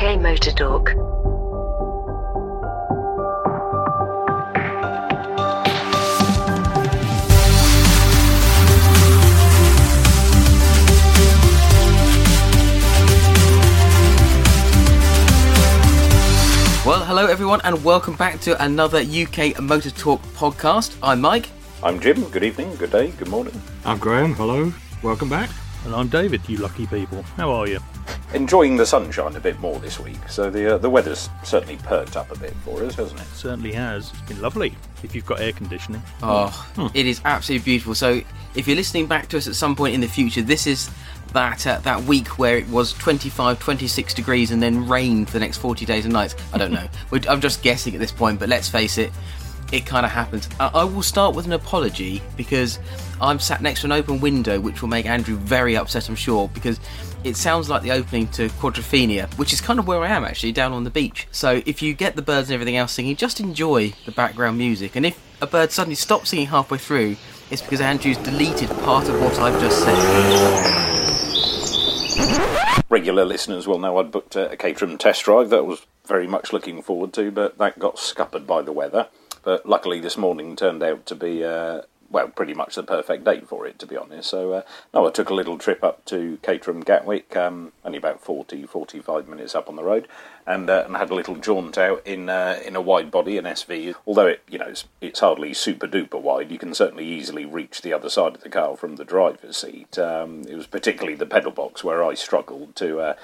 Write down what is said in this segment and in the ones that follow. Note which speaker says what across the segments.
Speaker 1: UK Motor Talk.
Speaker 2: Well, hello everyone, and welcome back to another UK Motor Talk podcast. I'm Mike.
Speaker 3: I'm Jim. Good evening, good day, good morning.
Speaker 4: I'm Graham. Hello. Welcome back.
Speaker 5: And I'm David, you lucky people. How are you?
Speaker 3: Enjoying the sunshine a bit more this week, so the uh, the weather's certainly perked up a bit for us, hasn't it?
Speaker 5: Certainly has. It's been lovely if you've got air conditioning.
Speaker 2: Oh, it is absolutely beautiful. So, if you're listening back to us at some point in the future, this is that uh, that week where it was 25, 26 degrees and then rained for the next 40 days and nights. I don't know. We're- I'm just guessing at this point, but let's face it, it kind of happens. I, I will start with an apology because I'm sat next to an open window, which will make Andrew very upset, I'm sure, because it sounds like the opening to Quadrophenia, which is kind of where I am actually, down on the beach. So if you get the birds and everything else singing, just enjoy the background music. And if a bird suddenly stops singing halfway through, it's because Andrew's deleted part of what I've just said.
Speaker 3: Regular listeners will know I'd booked a, Caterham test drive that I was very much looking forward to, but that got scuppered by the weather. But luckily, this morning turned out to be, uh, well, pretty much the perfect date for it, to be honest. So, uh, no, I took a little trip up to Caterham Gatwick, um, only about 40, 45 minutes up on the road, and, uh, and had a little jaunt out in uh, in a wide body, an SV. Although it, you know, it's, it's hardly super duper wide, you can certainly easily reach the other side of the car from the driver's seat. Um, it was particularly the pedal box where I struggled to uh,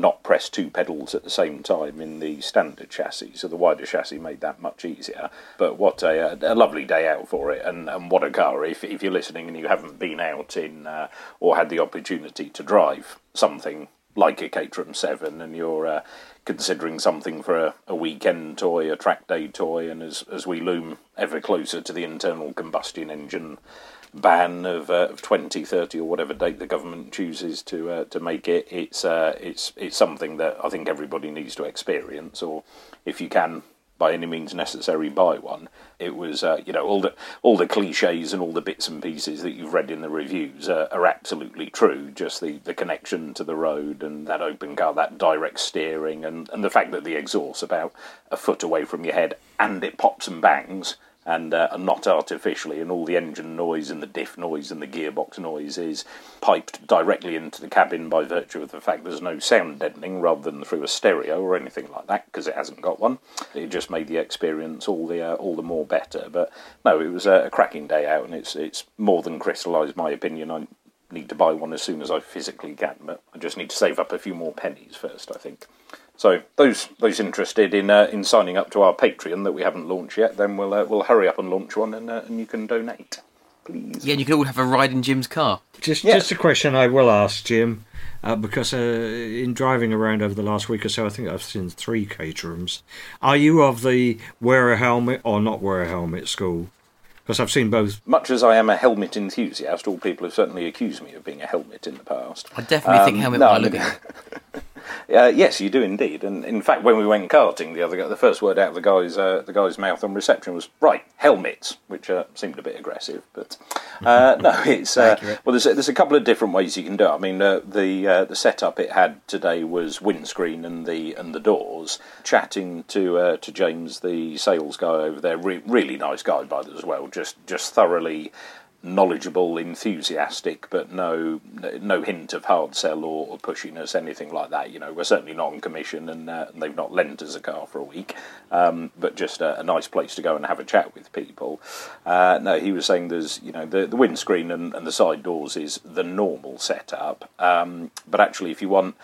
Speaker 3: not press two pedals at the same time in the standard chassis. So the wider chassis made that much easier. But what a, a lovely day out for it, and, and what a car! If if you're listening and you haven't been out in uh, or had the opportunity to drive something like a Caterham Seven, and you're uh, considering something for a, a weekend toy, a track day toy, and as as we loom ever closer to the internal combustion engine ban of, uh, of 2030 or whatever date the government chooses to uh, to make it, it's uh, it's it's something that I think everybody needs to experience, or if you can. By any means necessary, buy one. It was, uh, you know, all the all the cliches and all the bits and pieces that you've read in the reviews are, are absolutely true. Just the, the connection to the road and that open car, that direct steering, and, and the fact that the exhaust's about a foot away from your head and it pops and bangs and, uh, not artificially, and all the engine noise and the diff noise and the gearbox noise is piped directly into the cabin by virtue of the fact there's no sound deadening rather than through a stereo or anything like that because it hasn't got one. It just made the experience all the uh, all the more better. But no, it was a cracking day out, and it's it's more than crystallised my opinion. I need to buy one as soon as I physically can, but I just need to save up a few more pennies first, I think. So those those interested in uh, in signing up to our Patreon that we haven't launched yet, then we'll uh, we'll hurry up and launch one, and uh, and you can donate, please.
Speaker 2: Yeah, and you can all have a ride in Jim's car.
Speaker 4: Just,
Speaker 3: Yeah.
Speaker 4: just a question I will ask Jim, uh, because uh, in driving around over the last week or so, I think I've seen three Caterhams. Are you of the wear a helmet or not wear a helmet school? Because I've seen both.
Speaker 3: Much as I am a helmet enthusiast, all people have certainly accused me of being a helmet in the past.
Speaker 2: I definitely think
Speaker 3: Um,
Speaker 2: helmet
Speaker 3: no,
Speaker 2: when I
Speaker 3: I
Speaker 2: look
Speaker 3: mean-
Speaker 2: at it.
Speaker 3: Uh, yes, you do indeed. And in fact, when we went karting the other, the first word out of the guy's uh, the guy's mouth on reception was right helmets, which uh, seemed a bit aggressive. But uh, no, it's uh, well. There's a, there's a couple of different ways you can do it. I mean, uh, the uh, the setup it had today was windscreen and the and the doors. Chatting to uh, to James, the sales guy over there, re- really nice guy by the way as well. Just just thoroughly knowledgeable, enthusiastic, but no no hint of hard sell or, or pushiness, anything like that. You know, we're certainly not on commission, and, uh, and they've not lent us a car for a week, um, but just a, a nice place to go and have a chat with people. Uh, no, he was saying there's you know the the windscreen and, and the side doors is the normal setup, um, but actually if you want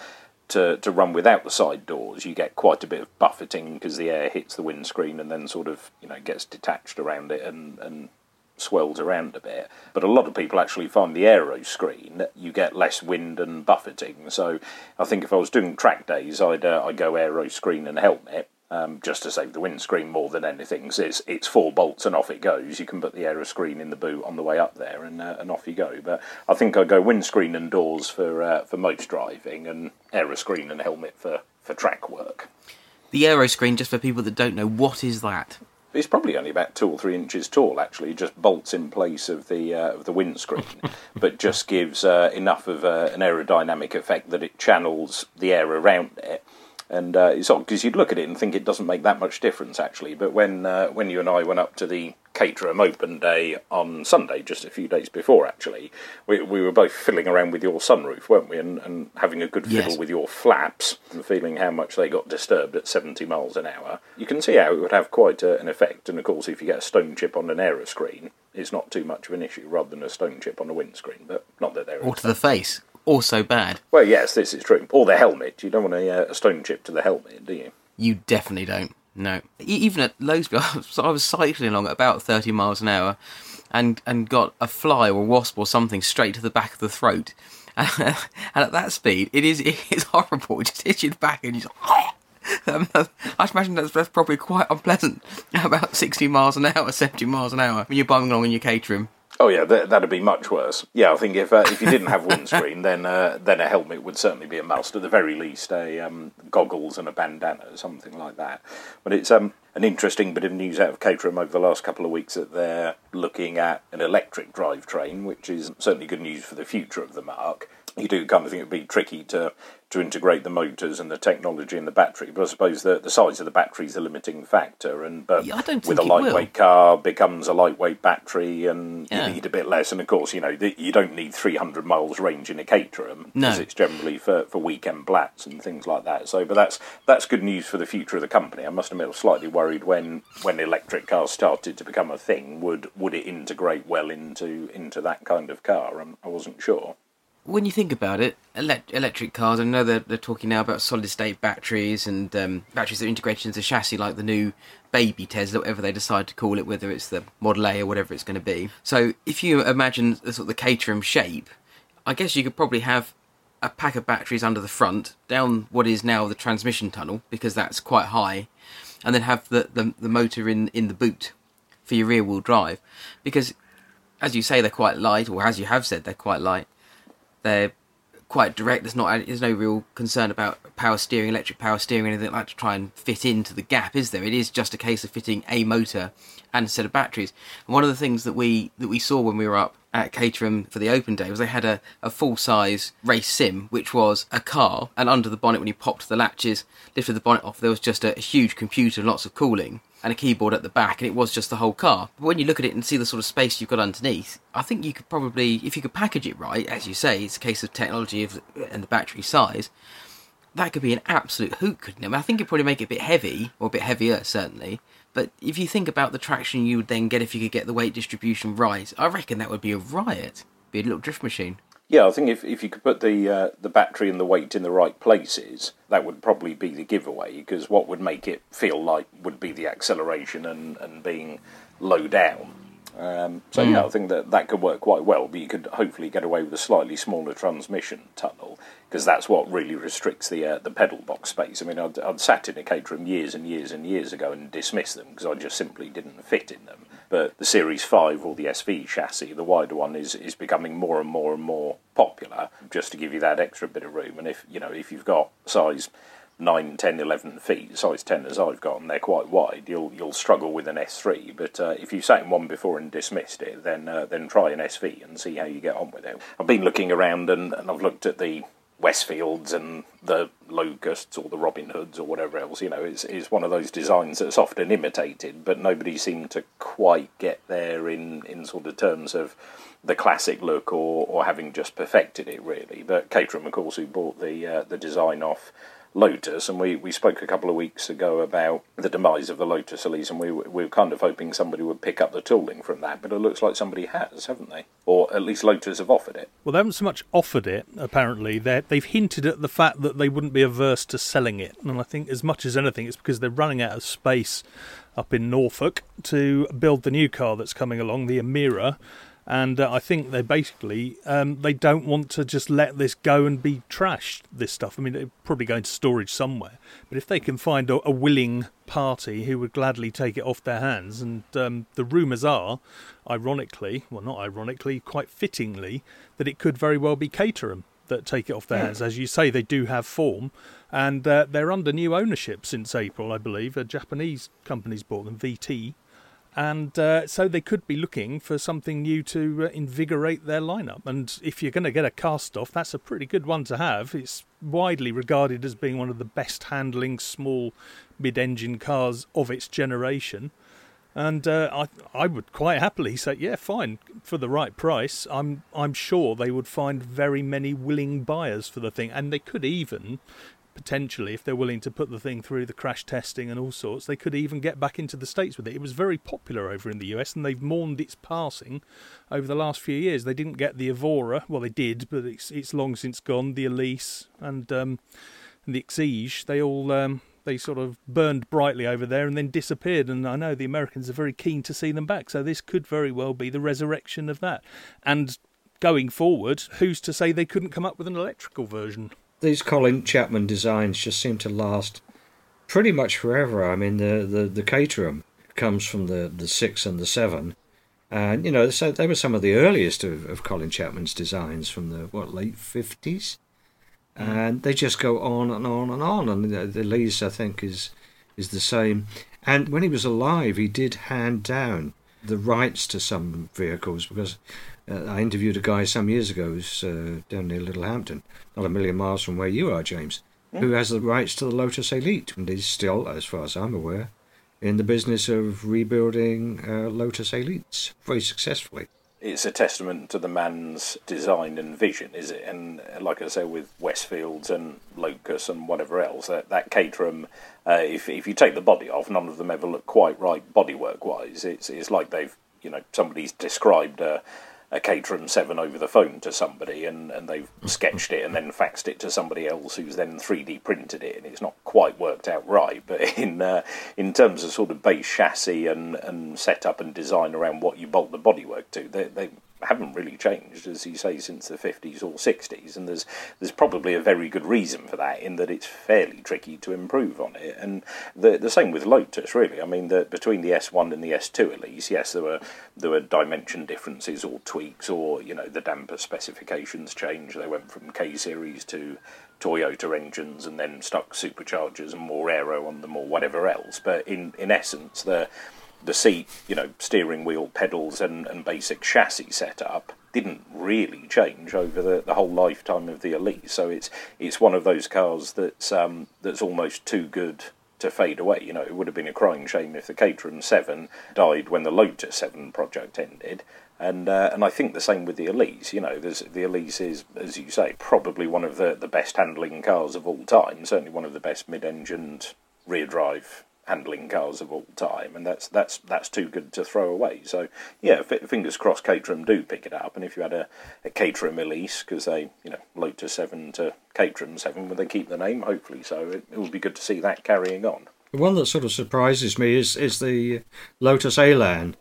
Speaker 3: to, to run without the side doors, you get quite a bit of buffeting because the air hits the windscreen and then sort of you know gets detached around it and, and swirls around a bit. But a lot of people actually find the aero screen you get less wind and buffeting. So I think if I was doing track days, I'd uh, I'd go aero screen and helmet. Um, just to save the windscreen more than anything. 'cause it's, it's four bolts and off it goes. You can put the aero screen in the boot on the way up there and uh, and off you go. But I think I'd go windscreen and doors for uh, for most driving and aero screen and helmet for, for track work.
Speaker 2: The aero screen, just for people that don't know, what is that?
Speaker 3: It's probably only about two or three inches tall. Actually, just bolts in place of the uh, of the windscreen, but just gives uh, enough of uh, an aerodynamic effect that it channels the air around it. And uh, it's odd because you'd look at it and think it doesn't make that much difference actually. But when uh, when you and I went up to the Caterham Open Day on Sunday, just a few days before actually, we, we were both fiddling around with your sunroof, weren't we? And, and having a good fiddle
Speaker 2: Yes.
Speaker 3: with your flaps and feeling how much they got disturbed at 70 miles an hour. You can see how it would have quite a, an effect. And of course, if you get a stone chip on an aero screen, it's not too much of an issue rather than a stone chip on a windscreen. But not that they're
Speaker 2: Or to the face. Also bad.
Speaker 3: well, yes, this is true. Or the helmet. You don't want a, uh, a stone chip to the helmet, do you?
Speaker 2: You definitely don't. No. E- even at low speed, I was, I was cycling along at about 30 miles an hour and, and got a fly or a wasp or something straight to the back of the throat. and at that speed, it is it is horrible. It just hits you in the back and you just. Um, I imagine that's, that's probably quite unpleasant. About 60 miles an hour, 70 miles an hour when you're bumming along in your Caterham.
Speaker 3: Oh yeah, that, that'd be much worse. Yeah, I think if uh, if you didn't have windscreen, then uh, then a helmet would certainly be a must. At the very least, a um, goggles and a bandana, or something like that. But it's um, an interesting bit of news out of Caterham over the last couple of weeks that they're looking at an electric drivetrain, which is certainly good news for the future of the marque. You do kind of think it'd be tricky to to integrate the motors and the technology and the battery, but I suppose the the size of the battery is a limiting factor. And but
Speaker 2: Yeah,
Speaker 3: with a lightweight car becomes a lightweight battery, and
Speaker 2: Yeah.
Speaker 3: you need a bit less. And of course, you know the, you don't need 300 miles range in a Caterham
Speaker 2: No.
Speaker 3: because it's generally for, for weekend blats and things like that. So, but that's that's good news for the future of the company. I must admit, I was slightly worried when when electric cars started to become a thing. Would would it integrate well into into that kind of car? Um, I wasn't sure.
Speaker 2: When you think about it, elect- electric cars, I know they're, they're talking now about solid state batteries and um, batteries that are integrated into the chassis, like the new baby Tesla, whatever they decide to call it, whether it's the Model A or whatever it's going to be. So if you imagine the sort of the Caterham shape, I guess you could probably have a pack of batteries under the front, down what is now the transmission tunnel, because that's quite high, and then have the, the, the motor in, in the boot for your rear wheel drive. Because, as you say, they're quite light, or as you have said, they're quite light they're quite direct. There's not there's no real concern about power steering, electric power steering, anything like to try and fit into the gap, is there? It is just a case of fitting a motor and a set of batteries. And one of the things that we that we saw when we were up at Caterham for the open day was they had a, a full size race sim, which was a car, and under the bonnet when you popped the latches, lifted the bonnet off, there was just a, a huge computer and lots of cooling. And a keyboard at the back, and it was just the whole car. But when you look at it and see the sort of space you've got underneath, I think you could probably, if you could package it right, as you say, it's a case of technology and the battery size, that could be an absolute hoot, couldn't it? I, mean, I think it'd probably make it a bit heavy, or a bit heavier, certainly. But if you think about the traction you would then get if you could get the weight distribution right, I reckon that would be a riot. Be a little drift machine.
Speaker 3: Yeah, I think if, if you could put the uh, the battery and the weight in the right places, that would probably be the giveaway. Because what would make it feel like would be the acceleration and, and being low down. Um, so yeah, I think that that could work quite well. But you could hopefully get away with a slightly smaller transmission tunnel because that's what really restricts the uh, the pedal box space. I mean, I'd, I'd sat in a Caterham years and years and years ago and dismissed them because I just simply didn't fit in them. But the Series 5 or the SV chassis, the wider one, is, is becoming more and more and more popular just to give you that extra bit of room. And if you know if you've got size 9, 10, 11 feet, size 10 as I've got, and they're quite wide, you'll you'll struggle with an S3. But uh, if you've sat in one before and dismissed it, then uh, then try an SV and see how you get on with it. I've been looking around and, and I've looked at the Westfields and the Locusts or the Robin Hoods or whatever else. You know, it's, it's one of those designs that's often imitated, but nobody seemed to quite get there in, in sort of terms of the classic look or, or having just perfected it really. But Caterham, of course, who bought the uh, the design off Lotus, and we, we spoke a couple of weeks ago about the demise of the Lotus Elise, and we, we were kind of hoping somebody would pick up the tooling from that, but it looks like somebody has, haven't they? Or at least Lotus have offered it.
Speaker 5: Well, they haven't so much offered it, apparently. They're, they've hinted at the fact that they wouldn't be averse to selling it. And I think, as much as anything, it's because they're running out of space up in Norfolk to build the new car that's coming along, the Emira. And uh, I think they basically um, they don't want to just let this go and be trashed. This stuff. I mean, they're probably going to storage somewhere. But if they can find a, a willing party who would gladly take it off their hands, and um, the rumours are, ironically, well, not ironically, quite fittingly, that it could very well be Caterham that take it off their hands. As you say, they do have form, and uh, they're under new ownership since April, I believe. A Japanese company's bought them, VT. And uh, so they could be looking for something new to uh, invigorate their lineup. And if you're going to get a cast off, that's a pretty good one to have. It's widely regarded as being one of the best handling small mid engine cars of its generation. And uh, I, I would quite happily say, yeah, fine, for the right price. I'm, I'm sure they would find very many willing buyers for the thing, and they could even, potentially, if they're willing to put the thing through the crash testing and all sorts, they could even get back into the States with it. It was very popular over in the US and they've mourned its passing over the last few years. They didn't get the Evora, well, they did, but it's, it's long since gone. The Elise and, um, and the Exige, they all. Um, they sort of burned brightly over there and then disappeared. And I know the Americans are very keen to see them back. So this could very well be the resurrection of that. And going forward, who's to say they couldn't come up with an electrical version?
Speaker 4: These Colin Chapman designs just seem to last pretty much forever. I mean, the the, the Caterham comes from the, the six and the seven, and you know, so they were some of the earliest of, of Colin Chapman's designs from the what late fifties, mm. and they just go on and on and on. And the, the Elise, I think, is is the same. And when he was alive, he did hand down the rights to some vehicles because uh, I interviewed a guy some years ago who's uh, down near Littlehampton, not a million miles from where you are, James,
Speaker 3: Yeah.
Speaker 4: who has the rights to the Lotus Elite and is still, as far as I'm aware, in the business of rebuilding uh, Lotus Elites very successfully.
Speaker 3: It's a testament to the man's design and vision, is it? And uh, like I say, with Westfields and Locus and whatever else, that, that Caterham, uh, if, if you take the body off, none of them ever look quite right bodywork wise. It's, it's like they've, you know, somebody's described a, a Caterham 7 over the phone to somebody and, and they've sketched it and then faxed it to somebody else who's then 3D printed it and it's not quite worked out right. But in uh, in terms of sort of base chassis and, and setup and design around what you bolt the bodywork to, they, they haven't really changed, as you say, since the 50s or 60s. And there's there's probably a very good reason for that, in that it's fairly tricky to improve on it. And the the same with Lotus, really. I mean, the, between the S1 and the S2, at least, yes, there were there were dimension differences or tweaks, or you know, the damper specifications changed. They went from K series to Toyota engines, and then stuck superchargers and more aero on them, or whatever else. But in in essence, the the seat, you know, steering wheel, pedals, and, and basic chassis setup didn't really change over the, the whole lifetime of the Elise. So it's it's one of those cars that's um, that's almost too good to fade away. You know, it would have been a crying shame if the Caterham Seven died when the Lotus Seven project ended. And uh, and I think the same with the Elise. You know, the Elise is, as you say, probably one of the, the best handling cars of all time. Certainly one of the best mid-engined rear drive handling cars of all time, and that's that's that's too good to throw away. So yeah, f- fingers crossed, Caterham do pick it up. And if you had a, a Caterham Elise, because they you know Lotus Seven to Caterham Seven, would they keep the name? Hopefully, so it, it would be good to see that carrying on.
Speaker 4: The one that sort of surprises me is, is the Lotus Elan,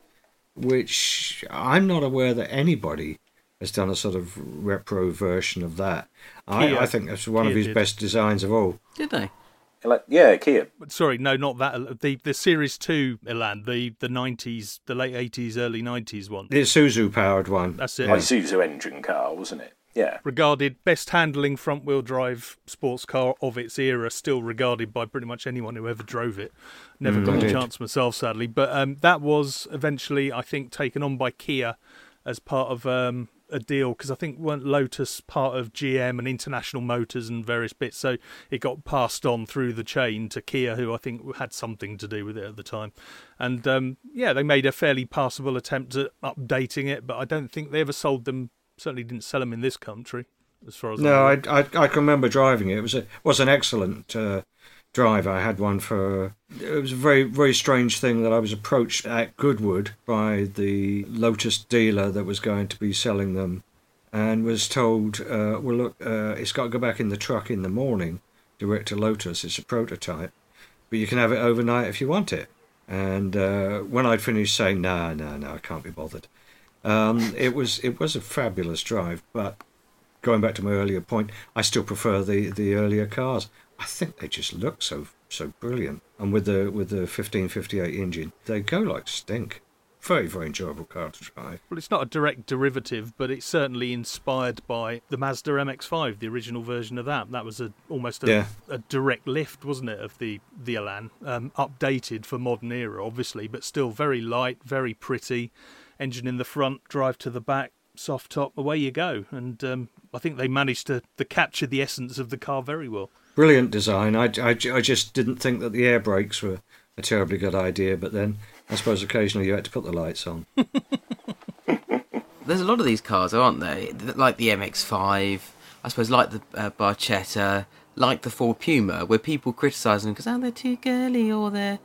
Speaker 4: which I'm not aware that anybody has done a sort of repro version of that. I, I think that's one of his
Speaker 5: did.
Speaker 4: best designs of all.
Speaker 2: Did they?
Speaker 3: Ele- Yeah, Kia.
Speaker 5: Sorry, no, not that. The the Series Two Elan, the the nineties, the late eighties, early nineties one.
Speaker 4: The Isuzu powered one.
Speaker 5: That's it.
Speaker 4: Yeah.
Speaker 3: Isuzu engine car, wasn't it? Yeah.
Speaker 5: regarded best handling front wheel drive sports car of its era, still regarded by pretty much anyone who ever drove it. Never
Speaker 4: Mm,
Speaker 5: got
Speaker 4: I
Speaker 5: a
Speaker 4: did.
Speaker 5: chance myself, sadly. But um, that was eventually, I think, taken on by Kia as part of um, a deal because I think weren't Lotus part of GM and International Motors and various bits, so it got passed on through the chain to Kia, who I think had something to do with it at the time. And um, yeah, they made a fairly passable attempt at updating it, but I don't think they ever sold them. Certainly didn't sell them in this country, as far as
Speaker 4: No,
Speaker 5: I
Speaker 4: I, I can remember driving it. It was a was an excellent uh, drive. I had one for. It was a very very strange thing that I was approached at Goodwood by the Lotus dealer that was going to be selling them, and was told, uh, "Well, look, uh, it's got to go back in the truck in the morning, direct to Lotus. It's a prototype, but you can have it overnight if you want it." And uh, when I'd finished saying, "No, no, no, I can't be bothered," um, it was it was a fabulous drive, but going back to my earlier point, I still prefer the, the earlier cars. I think they just look so so brilliant, and with the with the fifteen fifty eight engine, they go like stink. very, very enjoyable car to drive.
Speaker 5: Well, it's not a direct derivative, but it's certainly inspired by the Mazda MX-5, the original version of that. That was a almost a,
Speaker 4: Yeah.
Speaker 5: a direct lift, wasn't it, of the the Elan, um, updated for modern era, obviously, but still very light, very pretty. Engine in the front, drive to the back, soft top, away you go. And um, I think they managed to, to capture the essence of the car very well.
Speaker 4: Brilliant design. I, I, I just didn't think that the air brakes were a terribly good idea, but then I suppose occasionally you had to put the lights on.
Speaker 2: There's a lot of these cars, aren't there? Like the MX-5, I suppose, like the uh, Barchetta, like the Ford Puma, where people criticise them because oh they're too girly or they're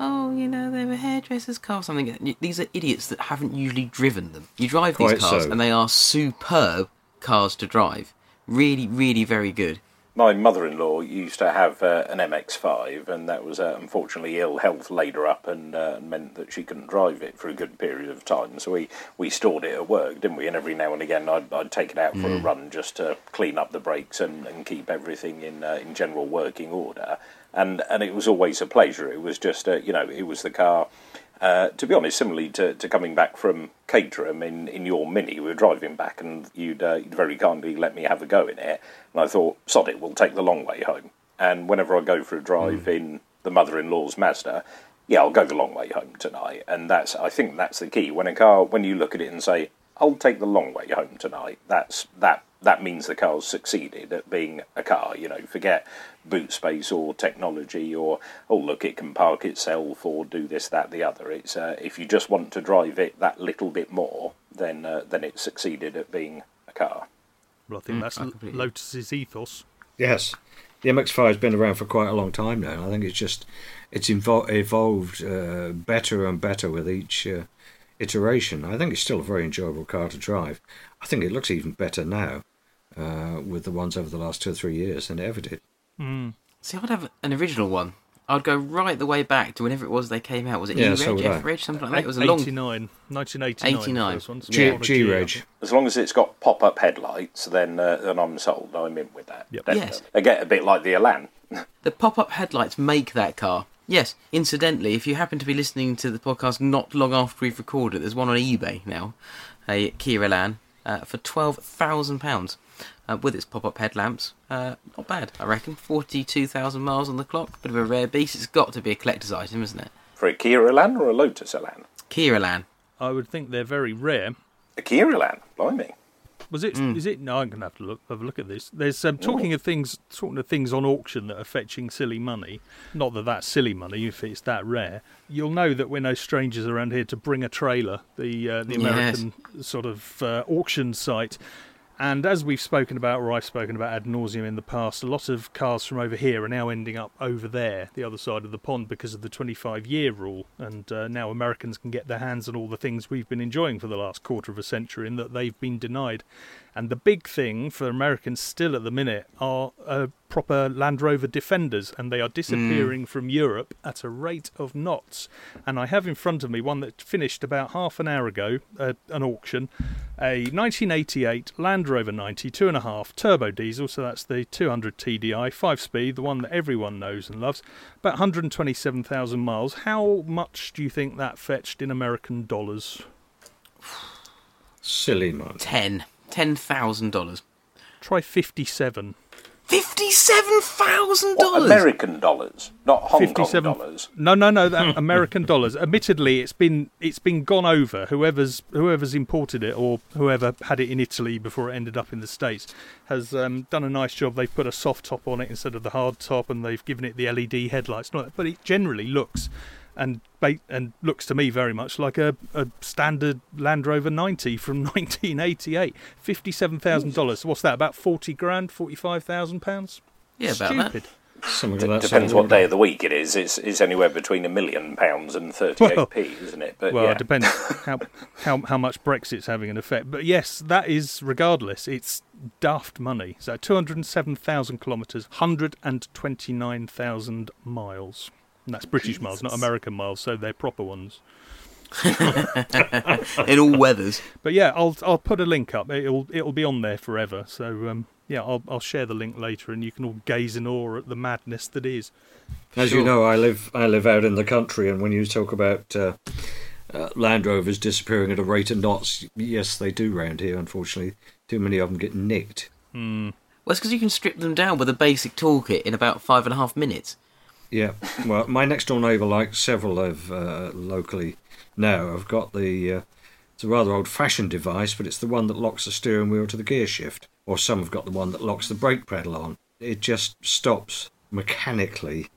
Speaker 2: oh you know they're a hairdresser's car or something. These are idiots that haven't usually driven them. You drive these
Speaker 4: Quite
Speaker 2: cars
Speaker 4: so.
Speaker 2: and they are superb cars to drive. Really, really very good.
Speaker 3: My mother-in-law used to have uh, an MX-5, and that was uh, unfortunately ill health laid her up and uh, meant that she couldn't drive it for a good period of time. So we, we stored it at work, didn't we? And every now and again, I'd, I'd take it out for a run just to clean up the brakes and, and keep everything in uh, in general working order. And and it was always a pleasure. It was just uh, you know it was the car. Uh, to be honest, similarly to, to coming back from Caterham in, in your Mini, we were driving back and you'd, uh, you'd very kindly let me have a go in it. And I thought, sod it, we'll take the long way home. And whenever I go for a drive in the mother in law's Mazda, yeah, I'll go the long way home tonight. And that's, I think that's the key. When a car, when you look at it and say, I'll take the long way home tonight, that's that. That means the car's succeeded at being a car. You know, forget boot space or technology or oh look, it can park itself or do this, that, the other. It's uh, if you just want to drive it that little bit more, then uh, then it's succeeded at being a car.
Speaker 5: Well, I think that's
Speaker 2: I
Speaker 5: L-
Speaker 2: completely-
Speaker 5: Lotus's ethos.
Speaker 4: Yes, the MX-5 has been around for quite a long time now. I think it's just it's evol- evolved uh, better and better with each uh, iteration. I think it's still a very enjoyable car to drive. I think it looks even better now uh, with the ones over the last two or three years than it ever did.
Speaker 2: See, I'd have an original one. I'd go right the way back to whenever it was they came out. Was it
Speaker 4: Yeah,
Speaker 2: E-Reg,
Speaker 4: so would I.
Speaker 2: F-Reg, something like that? It was a long...
Speaker 5: 89, 1989.
Speaker 2: 89.
Speaker 5: The first ones.
Speaker 4: G,
Speaker 5: On a
Speaker 4: G
Speaker 5: G, I
Speaker 4: Reg.
Speaker 3: As long as it's got pop-up headlights, then uh, then I'm sold. I'm in with that.
Speaker 5: Yep.
Speaker 3: Definitely.
Speaker 2: Yes.
Speaker 3: They get a bit like the Elan.
Speaker 2: The pop-up headlights make that car. Yes, incidentally, if you happen to be listening to the podcast not long after we've recorded, there's one on eBay now, a Kia Elan, uh, for £12,000 uh, with its pop-up headlamps. Uh, not bad, I reckon. 42,000 miles on the clock. Bit of a rare beast. It's got to be a collector's item, isn't it?
Speaker 3: For a Kia Elan or a Lotus Elan?
Speaker 2: Kia Elan.
Speaker 5: I would think they're very rare.
Speaker 3: A Kia Elan, blimey.
Speaker 5: Was it? Is
Speaker 2: Hmm.
Speaker 5: it? No, I'm gonna have to look have a look at this. There's um, talking of things, talking of things on auction that are fetching silly money. Not that that's silly money if it's that rare. You'll know that we're no strangers around here to bring a trailer, the uh, the
Speaker 2: Yes.
Speaker 5: American sort of uh, auction site. And as we've spoken about, or I've spoken about ad nauseum in the past, a lot of cars from over here are now ending up over there, the other side of the pond, because of the 25 year rule. And uh, now Americans can get their hands on all the things we've been enjoying for the last quarter of a century and that they've been denied. And the big thing for Americans still at the minute are uh, proper Land Rover Defenders, and they are disappearing from Europe at a rate of knots. And I have in front of me one that finished about half an hour ago, uh, an auction, a 1988 Land Rover 90 two and a half turbo diesel, so that's the 200 TDI, five speed, the one that everyone knows and loves, about 127,000 miles. How much do you think that fetched in American dollars?
Speaker 4: Silly man.
Speaker 2: Ten. Ten thousand dollars.
Speaker 5: Try 57.
Speaker 2: Fifty-seven thousand dollars.
Speaker 3: American dollars, not Hong
Speaker 5: 57
Speaker 3: Kong dollars.
Speaker 5: No, no, no. That American dollars. Admittedly, it's been it's been gone over. Whoever's whoever's imported it or whoever had it in Italy before it ended up in the states has um, done a nice job. They've put a soft top on it instead of the hard top, and they've given it the LED headlights. and all that. But it generally looks and and looks to me very much like a, a standard Land Rover 90 from 1988. Fifty-seven thousand dollars. What's that? About forty grand, forty-five thousand pounds.
Speaker 2: Yeah, about that.
Speaker 4: Something
Speaker 3: D-
Speaker 4: of that
Speaker 3: depends
Speaker 4: sort
Speaker 3: what day of the week it is. It's, it's anywhere between a million pounds and 38p, isn't it? But
Speaker 5: Well,
Speaker 3: yeah.
Speaker 5: it depends how, how how much Brexit's having an effect. But yes, that is regardless. It's daft money. So two hundred and seven thousand kilometres, hundred and twenty nine thousand miles. And that's British miles, not American miles. So they're proper ones.
Speaker 2: In all weathers.
Speaker 5: But yeah, I'll I'll put a link up. It'll it'll be on there forever. So um, yeah, I'll I'll share the link later, and you can all gaze in awe at the madness that is.
Speaker 4: As you know, I live I live out in the country, and when you talk about uh, uh, Land Rovers disappearing at a rate of knots. Yes, they do round here, unfortunately. Too many of them get nicked.
Speaker 2: Well, it's because you can strip them down with a basic toolkit in about five and a half minutes.
Speaker 4: Yeah, well, my next door neighbour, like several of uh, locally now, I've got the. Uh, it's a rather old fashioned device, but it's the one that locks the steering wheel to the gear shift. Or some have got the one that locks the brake pedal on. It just stops mechanically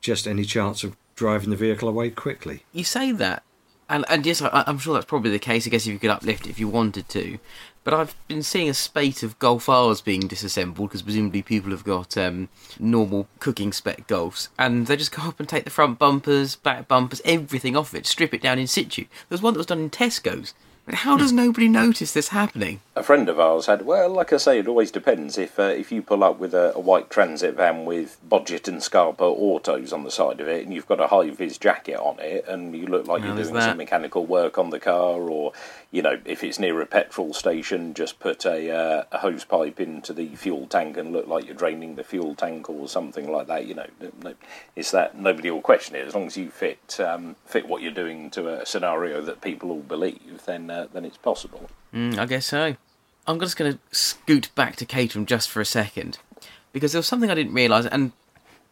Speaker 4: just any chance of driving the vehicle away quickly.
Speaker 2: You say that, and and yes, I, I'm sure that's probably the case. I guess if you could uplift it if you wanted to, but I've been seeing a spate of Golf R's being disassembled because presumably people have got um, normal cooking spec Golfs, and they just go up and take the front bumpers, back bumpers, everything off it, strip it down in situ. There's one that was done in Tesco's. But how does nobody notice this happening?
Speaker 3: A friend of ours had, well, like I say, it always depends. If uh, if you pull up with a, a white transit van with Bodgett and Scarpa autos on the side of it, and you've got a high vis jacket on it, and you look like you're doing
Speaker 2: that.
Speaker 3: some mechanical work on the car, or you know, if it's near a petrol station, just put a, uh, a hose pipe into the fuel tank and look like you're draining the fuel tank or something like that. You know, no, it's that nobody will question it as long as you fit um, fit what you're doing to a scenario that people all believe. Then uh, then it's possible.
Speaker 2: Mm, I guess so. I'm just going to scoot back to Caterham just for a second because there was something I didn't realise, and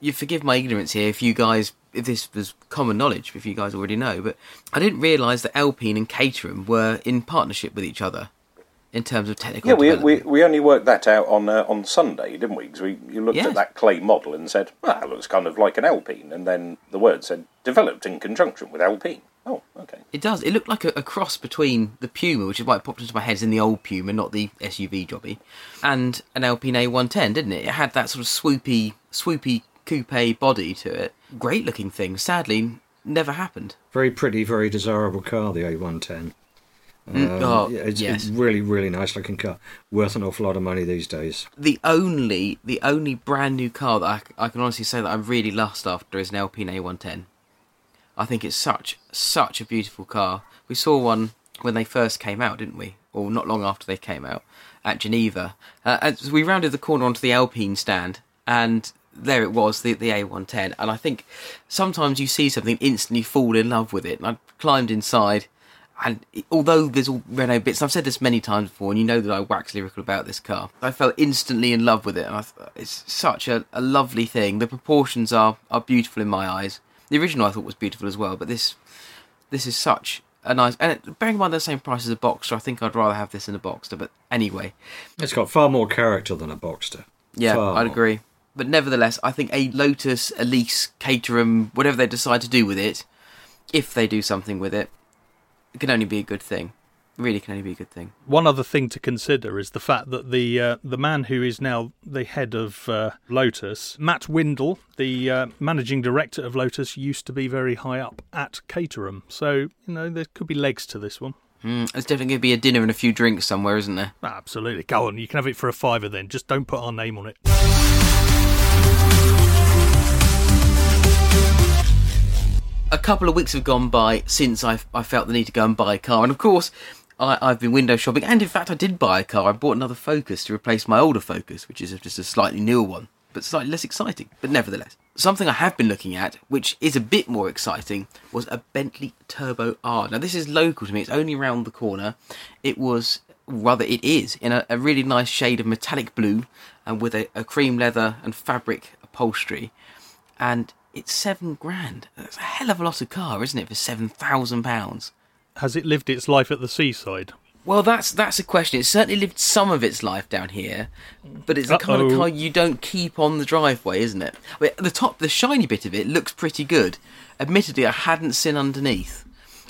Speaker 2: you forgive my ignorance here if you guys, this was common knowledge, if you guys already know, but I didn't realise that Alpine and Caterham were in partnership with each other in terms of technical
Speaker 3: Yeah, we, we, we only worked that out on uh, on Sunday, didn't we? Because we you looked
Speaker 2: Yes.
Speaker 3: at that clay model and said, "Well, that looks kind of like an Alpine," and then the word said developed in conjunction with Alpine. Oh, okay.
Speaker 2: It does. It looked like a, a cross between the Puma, which is why it popped into my head as in the old Puma, not the SUV jobby, and an Alpine A110, didn't it? It had that sort of swoopy, swoopy coupe body to it. Great looking thing. Sadly, never happened.
Speaker 4: Very pretty, very desirable car, the A110.
Speaker 2: Mm, oh,
Speaker 4: it's,
Speaker 2: yes.
Speaker 4: really, really nice looking car. Worth an awful lot of money these days.
Speaker 2: The only, the only brand new car that I can honestly say that I'm really lust after is an Alpine A110. I think it's such, such a beautiful car. We saw one when they first came out, didn't we? Or not long after they came out at Geneva. Uh, as we rounded the corner onto the Alpine stand, and there it was, the, the A110. And I think sometimes you see something, instantly fall in love with it. And I climbed inside, and although there's all Renault bits, and I've said this many times before, and you know that I wax lyrical about this car, I fell instantly in love with it. And I, th- it's such a, a lovely thing. The proportions are, are beautiful in my eyes. The original I thought was beautiful as well, but this this is such a nice. And it, bearing in mind the same price as a Boxster, I think I'd rather have this in a Boxster. But anyway,
Speaker 4: It's got far more character than a Boxster.
Speaker 2: yeah,
Speaker 4: Far
Speaker 2: I'd
Speaker 4: more.
Speaker 2: agree. But nevertheless, I think a Lotus, Elise, Caterham, whatever they decide to do with it, if they do something with it, it can only be a good thing. Really, can only be a good thing.
Speaker 5: One other thing to consider is the fact that the uh, the man who is now the head of uh, Lotus, Matt Windle, the uh, managing director of Lotus, used to be very high up at Caterham. So you know there could be legs to this one.
Speaker 2: Mm, there's definitely going to be a dinner and a few drinks somewhere, isn't there?
Speaker 5: Absolutely, go on. You can have it for a fiver then. Just don't put our name on it.
Speaker 2: A couple of weeks have gone by since I I felt the need to go and buy a car, and of course. I, I've been window shopping, and in fact, I did buy a car. I bought another Focus to replace my older Focus, which is just a slightly newer one, but slightly less exciting. But nevertheless, something I have been looking at, which is a bit more exciting, was a Bentley Turbo R. Now, this is local to me; it's only around the corner. It was, rather, it is in a, a really nice shade of metallic blue, and with a, a cream leather and fabric upholstery and it's seven grand. That's a hell of a lot of car, isn't it, for seven thousand pounds?
Speaker 5: Has it lived its life at the seaside?
Speaker 2: Well, that's that's a question. It's certainly lived some of its life down here, but it's the kind of car you don't keep on the driveway, isn't it? I mean, the top, the shiny bit of it looks pretty good. Admittedly, I hadn't seen underneath.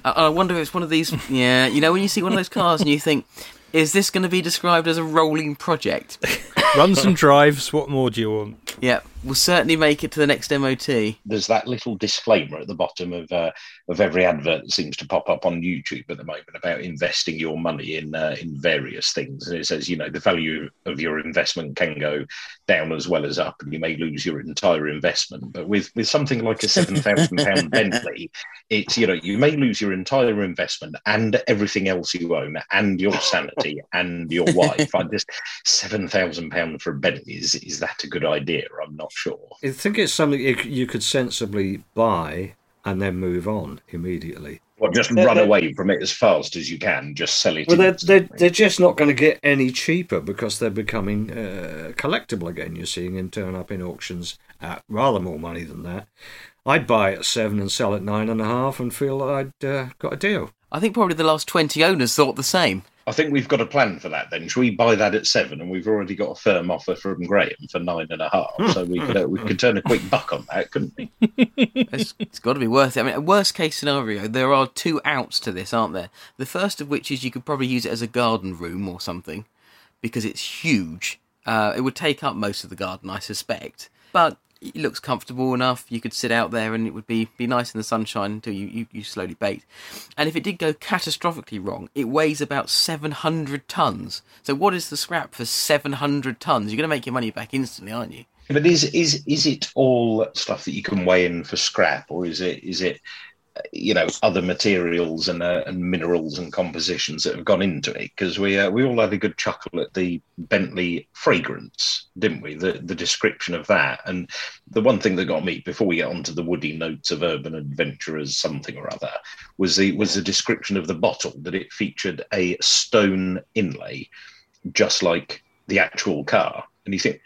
Speaker 2: I, I wonder if it's one of these. Yeah, you know, when you see one of those cars and you think, is this going to be described as a rolling project?
Speaker 5: Runs and drives. What more do you want?
Speaker 2: yeah, we'll certainly make it to the next MOT.
Speaker 3: There's that little disclaimer at the bottom of uh, of every advert that seems to pop up on YouTube at the moment about investing your money in uh, in various things, and it says you know the value of your investment can go down as well as up, and you may lose your entire investment. But with with something like a seven thousand pound Bentley, it's you know you may lose your entire investment and everything else you own, and your sanity and your wife. I just seven thousand pound for a Bentley is is that a good idea? I'm not sure.
Speaker 4: I think it's something you, you could sensibly buy and then move on immediately.
Speaker 3: Well, just
Speaker 4: They're-
Speaker 3: run
Speaker 4: they're-
Speaker 3: away from it as fast as you can. Just sell it.
Speaker 4: Well, they're, they're, they're just not going to get any cheaper because they're becoming uh, collectible again. You're seeing them turn up in auctions at rather more money than that. I'd buy at seven and sell at nine and a half and feel that I'd uh, got a deal.
Speaker 2: I think probably the last 20 owners thought the same.
Speaker 3: I think we've got a plan for that. Then, should we buy that at seven? And we've already got a firm offer from Graham for nine and a half. So we could uh, we could turn a quick buck on that, couldn't we?
Speaker 2: It's, it's got to be worth it. I mean, worst case scenario, there are two outs to this, aren't there? The first of which is you could probably use it as a garden room or something because it's huge. Uh, it would take up most of the garden, I suspect. But it looks comfortable enough. You could sit out there and it would be, be nice in the sunshine until you, you, you slowly bake. And if it did go catastrophically wrong, it weighs about 700 tons. So, what is the scrap for 700 tons? You're going to make your money back instantly, aren't you?
Speaker 3: But is is is it all stuff that you can weigh in for scrap, or is it is it you know other materials and uh, and minerals and compositions that have gone into it? Because we uh, we all had a good chuckle at the Bentley fragrance, didn't we? The the description of that, and the one thing that got me before we get onto the woody notes of urban adventurers something or other was the was the description of the bottle that it featured a stone inlay, just like the actual car, and you think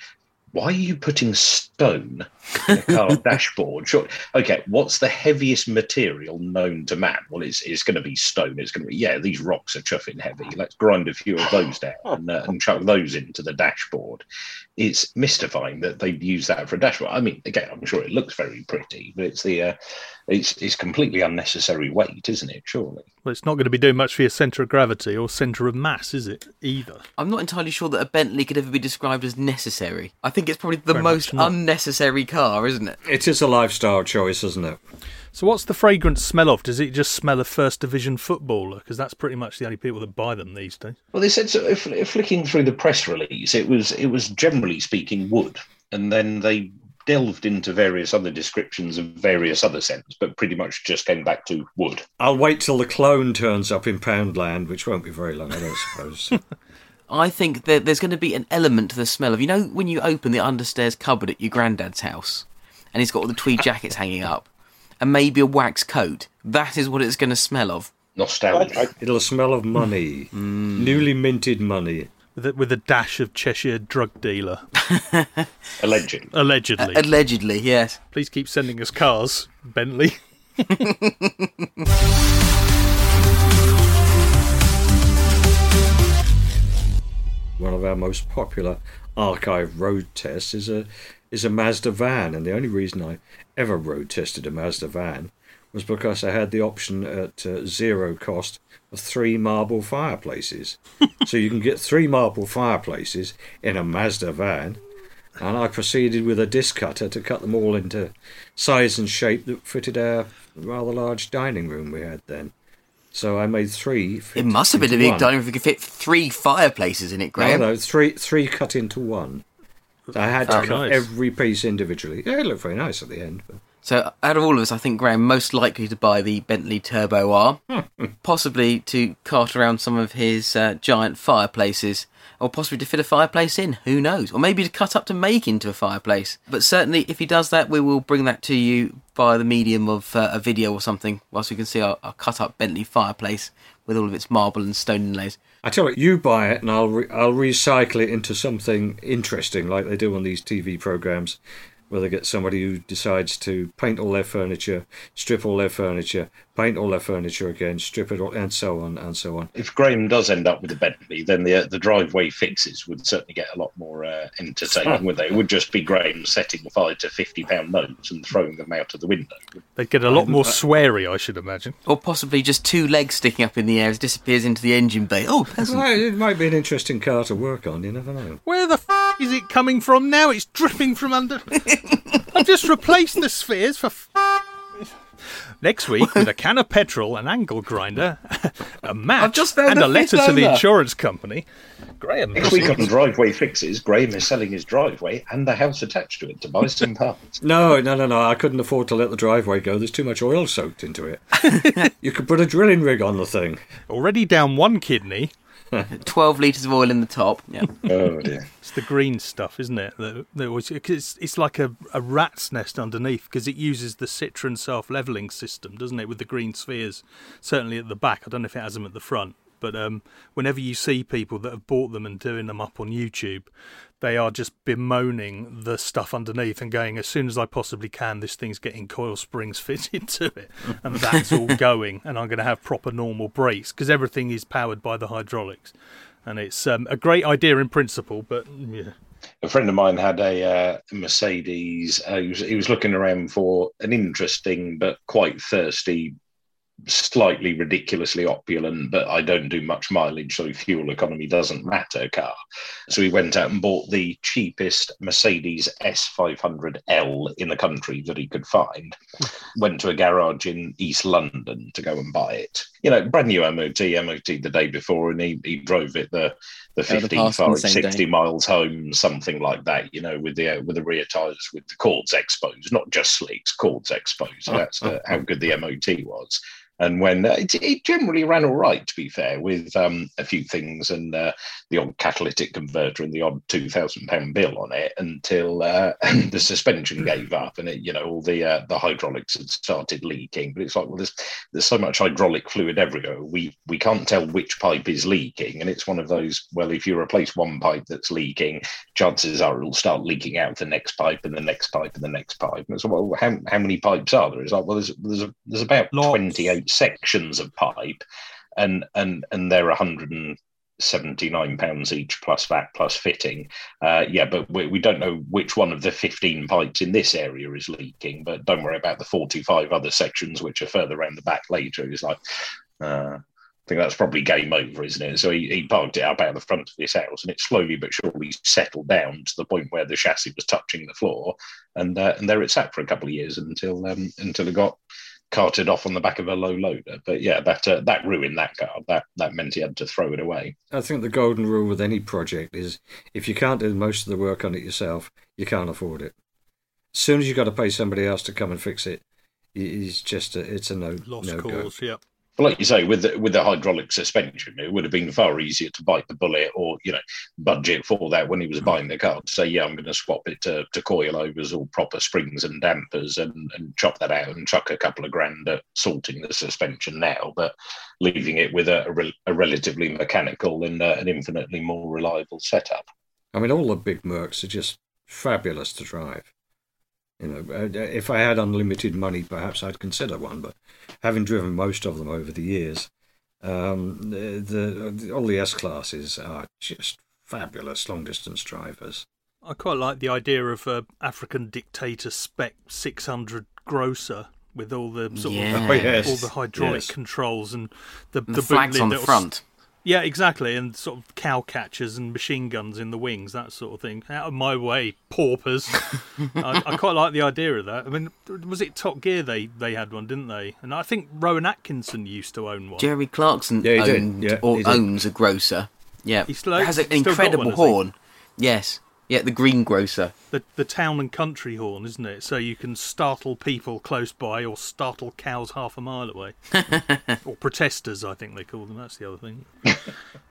Speaker 3: why are you putting stone in a car dashboard? Sure. Okay, what's the heaviest material known to man? Well, it's, it's going to be stone. It's going to be, yeah, these rocks are chuffing heavy. Let's grind a few of those down and, uh, and chuck those into the dashboard. It's mystifying that they'd use that for a dashboard. I mean, again, I'm sure it looks very pretty, but it's the, uh, it's, it's completely unnecessary weight, isn't it? Surely.
Speaker 5: Well, it's not going to be doing much for your centre of gravity or centre of mass, is it? Either.
Speaker 2: I'm not entirely sure that a Bentley could ever be described as necessary. I think it's probably the
Speaker 5: Very
Speaker 2: most unnecessary car, isn't it?
Speaker 4: It is a lifestyle choice, isn't it?
Speaker 5: So, what's the fragrance smell of? Does it just smell of first division footballer? Because that's pretty much the only people that buy them these days.
Speaker 3: Well, they said so. If, if flicking through the press release, it was it was generally speaking wood, and then they delved into various other descriptions of various other scents, but pretty much just came back to wood.
Speaker 4: I'll wait till the clone turns up in Poundland, which won't be very long, I don't suppose.
Speaker 2: I think that there's going to be an element to the smell of you know when you open the understairs cupboard at your granddad's house, and he's got all the tweed jackets hanging up, and maybe a wax coat. That is what it's going to smell of.
Speaker 3: Nostalgia.
Speaker 4: It'll smell of money, mm. newly minted money.
Speaker 5: With a, with a dash of Cheshire drug dealer.
Speaker 3: Allegedly.
Speaker 5: Allegedly.
Speaker 2: Allegedly, yes.
Speaker 5: Please keep sending us cars, Bentley.
Speaker 4: One of our most popular archive road tests is a is a Mazda van, and the only reason I ever road tested a Mazda van was because I had the option at uh, zero cost of three marble fireplaces. so you can get three marble fireplaces in a Mazda van, and I proceeded with a disc cutter to cut them all into size and shape that fitted our rather large dining room we had then. So I made three.
Speaker 2: It must have been a big dining room if you could fit three fireplaces in it,
Speaker 4: No,
Speaker 2: Graham.
Speaker 4: no, three three cut into one. I had to
Speaker 5: Oh,
Speaker 4: cut
Speaker 5: nice.
Speaker 4: every piece individually. Yeah, it looked very nice at the end. But
Speaker 2: So, out of all of us, I think Graham most likely to buy the Bentley Turbo R, possibly to cart around some of his uh, giant fireplaces, or possibly to fit a fireplace in. Who knows? Or maybe to cut up to make into a fireplace. But certainly, if he does that, we will bring that to you via the medium of uh, a video or something, whilst we can see our, our cut up Bentley fireplace with all of its marble and stone inlays.
Speaker 4: I tell you, what, you buy it, and I'll re- I'll recycle it into something interesting, like they do on these TV programs, where they get somebody who decides to paint all their furniture, strip all their furniture, paint all their furniture again, strip it all, and so on and so on.
Speaker 3: If Graham does end up with a Bentley, then the uh, the driveway fixes would certainly get a lot more uh, entertaining, would they? It would just be Graham setting fire to fifty pound notes and throwing them out of the window.
Speaker 5: They'd get a lot more sweary, I should imagine.
Speaker 2: Or possibly just two legs sticking up in the air as it disappears into the engine bay. Oh, pleasant.
Speaker 4: Well, it might be an interesting car to work on. You never know.
Speaker 5: Where the f- is it coming from now? It's dripping from under. I've just replaced the spheres for. F- Next week, with a can of petrol, an angle grinder, a match,
Speaker 2: I've just found
Speaker 5: and
Speaker 2: a
Speaker 5: a letter
Speaker 2: fifth
Speaker 5: to the insurance company, Graham.
Speaker 3: Next week on driveway fixes, Graham is selling his driveway and the house attached to it to buy some parts.
Speaker 4: No, no, no, no. I couldn't afford to let the driveway go. There's too much oil soaked into it. you could put a drilling rig on the thing.
Speaker 5: Already down one kidney.
Speaker 2: 12 litres of oil in the top. Yeah.
Speaker 3: Oh dear.
Speaker 5: It's the green stuff, isn't it? That, that always, it's, it's like a, a rat's nest underneath because it uses the Citroen self leveling system, doesn't it? With the green spheres, certainly at the back. I don't know if it has them at the front, but um, whenever you see people that have bought them and doing them up on YouTube, they are just bemoaning the stuff underneath and going, as soon as I possibly can, this thing's getting coil springs fitted to it, and that's all going, and I'm going to have proper normal brakes because everything is powered by the hydraulics, and it's um, a great idea in principle, but yeah.
Speaker 3: A friend of mine had a uh, Mercedes. Uh, he, was, he was looking around for an interesting but quite thirsty slightly ridiculously opulent, but I don't do much mileage, so fuel economy doesn't matter car. So he went out and bought the cheapest Mercedes S500L in the country that he could find. went to a garage in East London to go and buy it. You know, brand new MOT, MOT the day before, and he, he drove it the the 55 60 miles home, something like that, you know, with the uh, with the rear tyres with the cords exposed, not just slicks, cords exposed. That's uh, how good the MOT was and when uh, it, it, generally ran all right, to be fair, with um, a few things and uh, the odd catalytic converter and the odd two thousand pound bill on it, until uh, the suspension gave up and it, you know, all the uh, the hydraulics had started leaking. But it's like, well, there's there's so much hydraulic fluid everywhere, we we can't tell which pipe is leaking, and it's one of those. Well, if you replace one pipe that's leaking, chances are it'll start leaking out the next pipe and the next pipe and the next pipe. And it's well, how how many pipes are there? It's like, well, there's there's a, there's about twenty eight sections of pipe, and and and they're 179 pounds each plus VAT plus fitting. Uh, yeah, but we, we don't know which one of the 15 pipes in this area is leaking. But don't worry about the 45 other sections which are further around the back later. It's like. Uh, I think that's probably game over, isn't it? So he, he parked it up out of the front of his house, and it slowly but surely settled down to the point where the chassis was touching the floor, and uh, and there it sat for a couple of years until um, until it got carted off on the back of a low loader. But yeah, that uh, that ruined that car. That that meant he had to throw it away.
Speaker 4: I think the golden rule with any project is if you can't do most of the work on it yourself, you can't afford it. As soon as you've got to pay somebody else to come and fix it, it's just a, it's a no
Speaker 5: lost
Speaker 4: no
Speaker 5: cause.
Speaker 4: Go.
Speaker 5: Yeah.
Speaker 3: But like you say, with the, with the hydraulic suspension, it would have been far easier to bite the bullet or you know budget for that when he was buying the car. To say, yeah, I'm going to swap it to, to coilovers or proper springs and dampers and, and chop that out and chuck a couple of grand at sorting the suspension now, but leaving it with a, a, re- a relatively mechanical and uh, an infinitely more reliable setup.
Speaker 4: I mean, all the big Mercs are just fabulous to drive. You know, uh, if I had unlimited money, perhaps I'd consider one. But having driven most of them over the years, um, the, the all the S classes are just fabulous long distance drivers.
Speaker 5: I quite like the idea of a African dictator spec 600 grosser with all the sort
Speaker 2: Yeah.
Speaker 5: of
Speaker 4: Oh, yes.
Speaker 5: all the hydraulic
Speaker 4: Yes.
Speaker 5: controls and the,
Speaker 2: And
Speaker 5: the
Speaker 2: the flags on the
Speaker 5: little
Speaker 2: front.
Speaker 5: Yeah, exactly, and sort of cow catchers and machine guns in the wings, that sort of thing. Out of my way, paupers. I, I quite like the idea of that. I mean, was it Top Gear they, they had one, didn't they? And I think Rowan Atkinson used to own one.
Speaker 2: Jerry Clarkson
Speaker 4: Yeah,
Speaker 2: owned
Speaker 4: Yeah,
Speaker 2: or owns a Grosser. Yeah,
Speaker 5: He still-
Speaker 2: has an
Speaker 5: still
Speaker 2: incredible
Speaker 5: one,
Speaker 2: horn. Yes, yeah, the greengrocer.
Speaker 5: The, the town and country horn, isn't it? So you can startle people close by or startle cows half a mile away. or protesters, I think they call them. That's the other thing.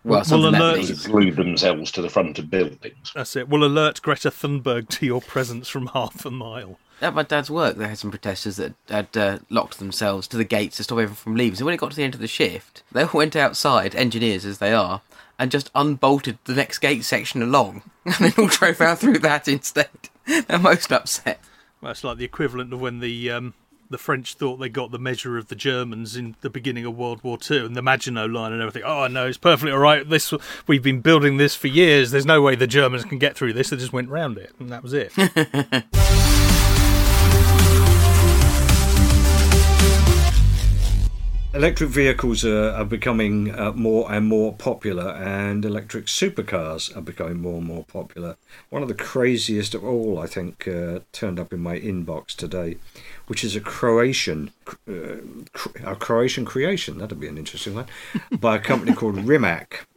Speaker 2: Well, something that
Speaker 5: alert-
Speaker 2: means.
Speaker 3: Glue themselves to the front of buildings.
Speaker 5: That's it. Will alert Greta Thunberg to your presence from half a mile.
Speaker 2: At my dad's work, they had some protesters that had uh, locked themselves to the gates to stop everyone from leaving. So when it got to the end of the shift, they all went outside, engineers as they are, and just unbolted the next gate section along, and then all drove out through that instead. They're most upset.
Speaker 5: Well, it's like the equivalent of when the um, the French thought they got the measure of the Germans in the beginning of World War Two and the Maginot Line and everything. Oh no, it's perfectly all right. This we've been building this for years. There's no way the Germans can get through this. They just went round it, and that was it.
Speaker 4: Electric vehicles are, are becoming uh, more and more popular, and electric supercars are becoming more and more popular. One of the craziest of all, I think, uh, turned up in my inbox today, which is a Croatian, uh, a Croatian creation. That'd be an interesting one, by a company called Rimac,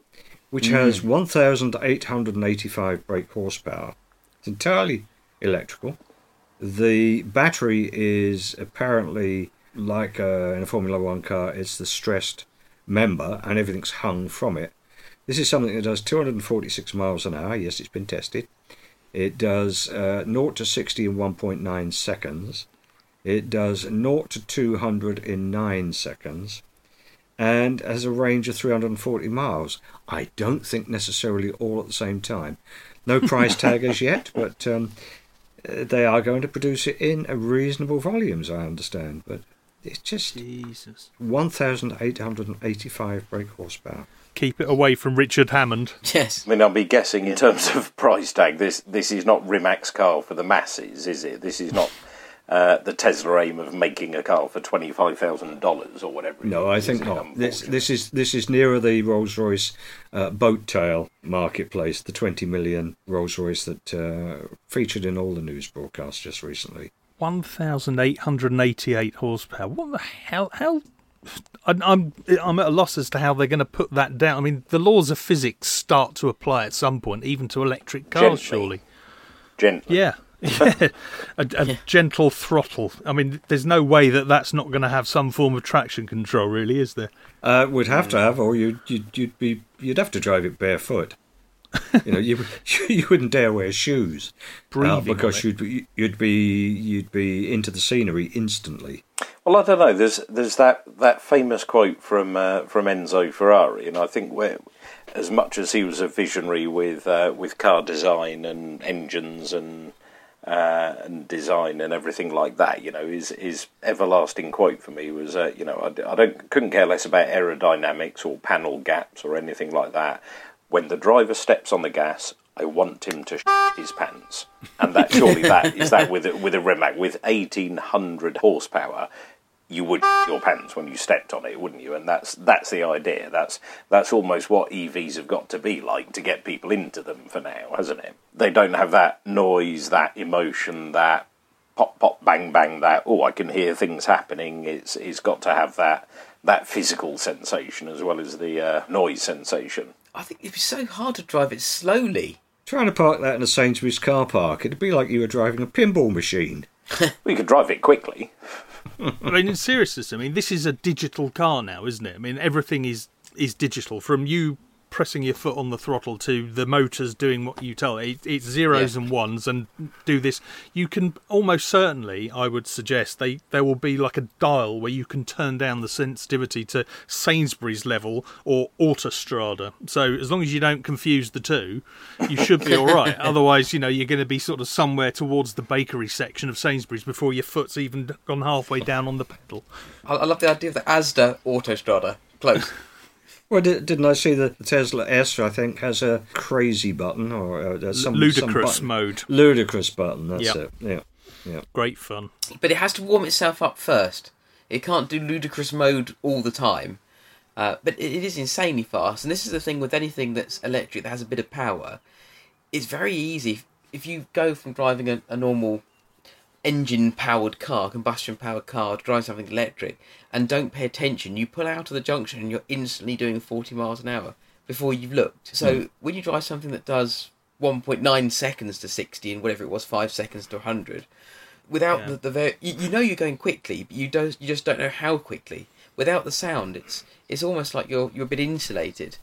Speaker 4: which has 1,885 brake horsepower. It's entirely electrical. The battery is apparently like uh, in a Formula One car, it's the stressed member and everything's hung from it. This is something that does 246 miles an hour. Yes, it's been tested. It does uh, 0 to 60 in 1.9 seconds. It does 0 to 200 in 9 seconds. And has a range of 340 miles. I don't think necessarily all at the same time. No price tag as yet, but um, uh, they are going to produce it in reasonable volumes, I understand. But it's just
Speaker 5: Jesus.
Speaker 4: 1,885 brake horsepower.
Speaker 5: Keep it away from Richard Hammond.
Speaker 2: Yes.
Speaker 3: I mean, I'll be guessing in terms of price tag. This this is not Rimac's car for the masses, is it? This is not uh, the Tesla aim of making a car for twenty five thousand dollars or whatever.
Speaker 4: No, I think not. This this is this is nearer the Rolls Royce uh, boat tail marketplace, the 20 million Rolls Royce that uh, featured in all the news broadcasts just recently.
Speaker 5: 1,888 horsepower. What the hell? How? I- I'm I'm at a loss as to how they're going to put that down. I mean, the laws of physics start to apply at some point, even to electric cars,
Speaker 3: Gently.
Speaker 5: surely.
Speaker 3: Gently.
Speaker 5: Yeah. Yeah. a, a gentle throttle. I mean, there's no way that that's not going to have some form of traction control, really, is there?
Speaker 4: Uh, would have to have, or you'd, you'd you'd be you'd have to drive it barefoot. You know, you you wouldn't dare wear shoes uh,
Speaker 5: Breathing on
Speaker 4: because you'd be you'd be you'd be into the scenery instantly.
Speaker 3: Well, I don't know. There's there's that, that famous quote from uh, from Enzo Ferrari, and I think where, as much as he was a visionary with uh, with car design and engines and uh, and design and everything like that, you know, his his everlasting quote for me was, uh, you know, I don't couldn't care less about aerodynamics or panel gaps or anything like that. When the driver steps on the gas, I want him to sh- his pants, and that surely that is that with a, with a Rimac with eighteen hundred horsepower you would your pants when you stepped on it, wouldn't you? And that's that's the idea. That's that's almost what EVs have got to be like to get people into them for now, hasn't it? They don't have that noise, that emotion, that pop pop bang bang. That oh, I can hear things happening. It's it's got to have that that physical sensation as well as the uh, noise sensation.
Speaker 2: I think it'd be so hard to drive it slowly.
Speaker 4: Trying to park that in a Sainsbury's car park, it'd be like you were driving a pinball machine.
Speaker 3: We could drive it quickly.
Speaker 5: I mean, in seriousness, I mean, this is a digital car now, isn't it? I mean, everything is is digital. From you pressing your foot on the throttle to the motors doing what you tell it. It's zeros
Speaker 2: Yeah.
Speaker 5: and ones and do this. You can almost certainly, I would suggest, they there will be like a dial where you can turn down the sensitivity to Sainsbury's level or Autostrada. So as long as you don't confuse the two, you should be all right. Otherwise, you know, you're going to be sort of somewhere towards the bakery section of Sainsbury's before your foot's even gone halfway down on the pedal.
Speaker 2: I, I love the idea of the Asda Autostrada. Close.
Speaker 4: Well, di- didn't I see that the Tesla S, I think, has a crazy button or uh, some
Speaker 5: Ludicrous
Speaker 4: some
Speaker 5: mode.
Speaker 4: Ludicrous button. That's
Speaker 5: Yep.
Speaker 4: it. Yeah, yeah.
Speaker 5: Great fun.
Speaker 2: but it has to warm itself up first. It can't do ludicrous mode all the time. Uh, but it, it is insanely fast, and this is the thing with anything that's electric that has a bit of power. It's very easy if you go from driving a, a normal engine-powered car, combustion-powered car, drive something electric, and don't pay attention. You pull out of the junction, and you're instantly doing forty miles an hour before you've looked. So when you drive something that does 1.9 seconds to 60 and whatever it was, five seconds to 100, without
Speaker 5: Yeah.
Speaker 2: the, the very you, you know you're going quickly but you don't you just don't know how quickly without the sound it's it's almost like you're you're a bit insulated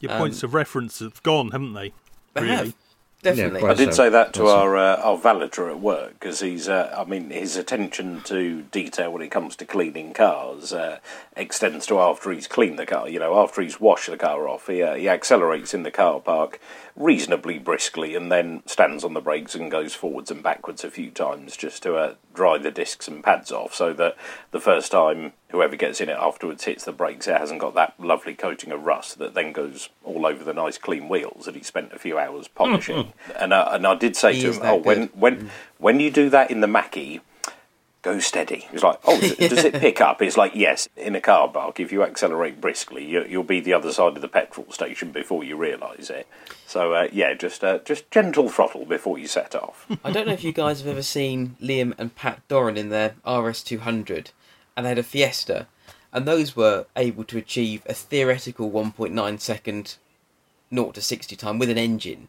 Speaker 5: Your
Speaker 2: Um,
Speaker 5: points of reference have gone, haven't they?
Speaker 2: they
Speaker 5: Really?
Speaker 2: have definitely
Speaker 4: quite
Speaker 3: I did
Speaker 4: so.
Speaker 3: say that to
Speaker 4: That's
Speaker 3: our uh, our valeter at work because he's, uh, I mean, his attention to detail when it comes to cleaning cars uh, extends to after he's cleaned the car. You know, after he's washed the car off, he uh, he accelerates in the car park reasonably briskly and then stands on the brakes and goes forwards and backwards a few times just to uh, dry the discs and pads off, so that the first time whoever gets in it afterwards hits the brakes, it hasn't got that lovely coating of rust that then goes all over the nice clean wheels that he spent a few hours polishing. and uh, and I did say
Speaker 2: He
Speaker 3: to him,
Speaker 2: that
Speaker 3: "Oh, when
Speaker 2: good."
Speaker 3: when when you do that in the Mackie." Go steady. It's like, oh, does it, does it pick up? It's like, yes, in a car park, if you accelerate briskly, you, you'll be the other side of the petrol station before you realise it. So, uh, yeah, just uh, just gentle throttle before you set off.
Speaker 2: i don't know if you guys have ever seen liam and pat doran in their rs200 and they had a fiesta and those were able to achieve a theoretical 1.9 second 0 to 60 time with an engine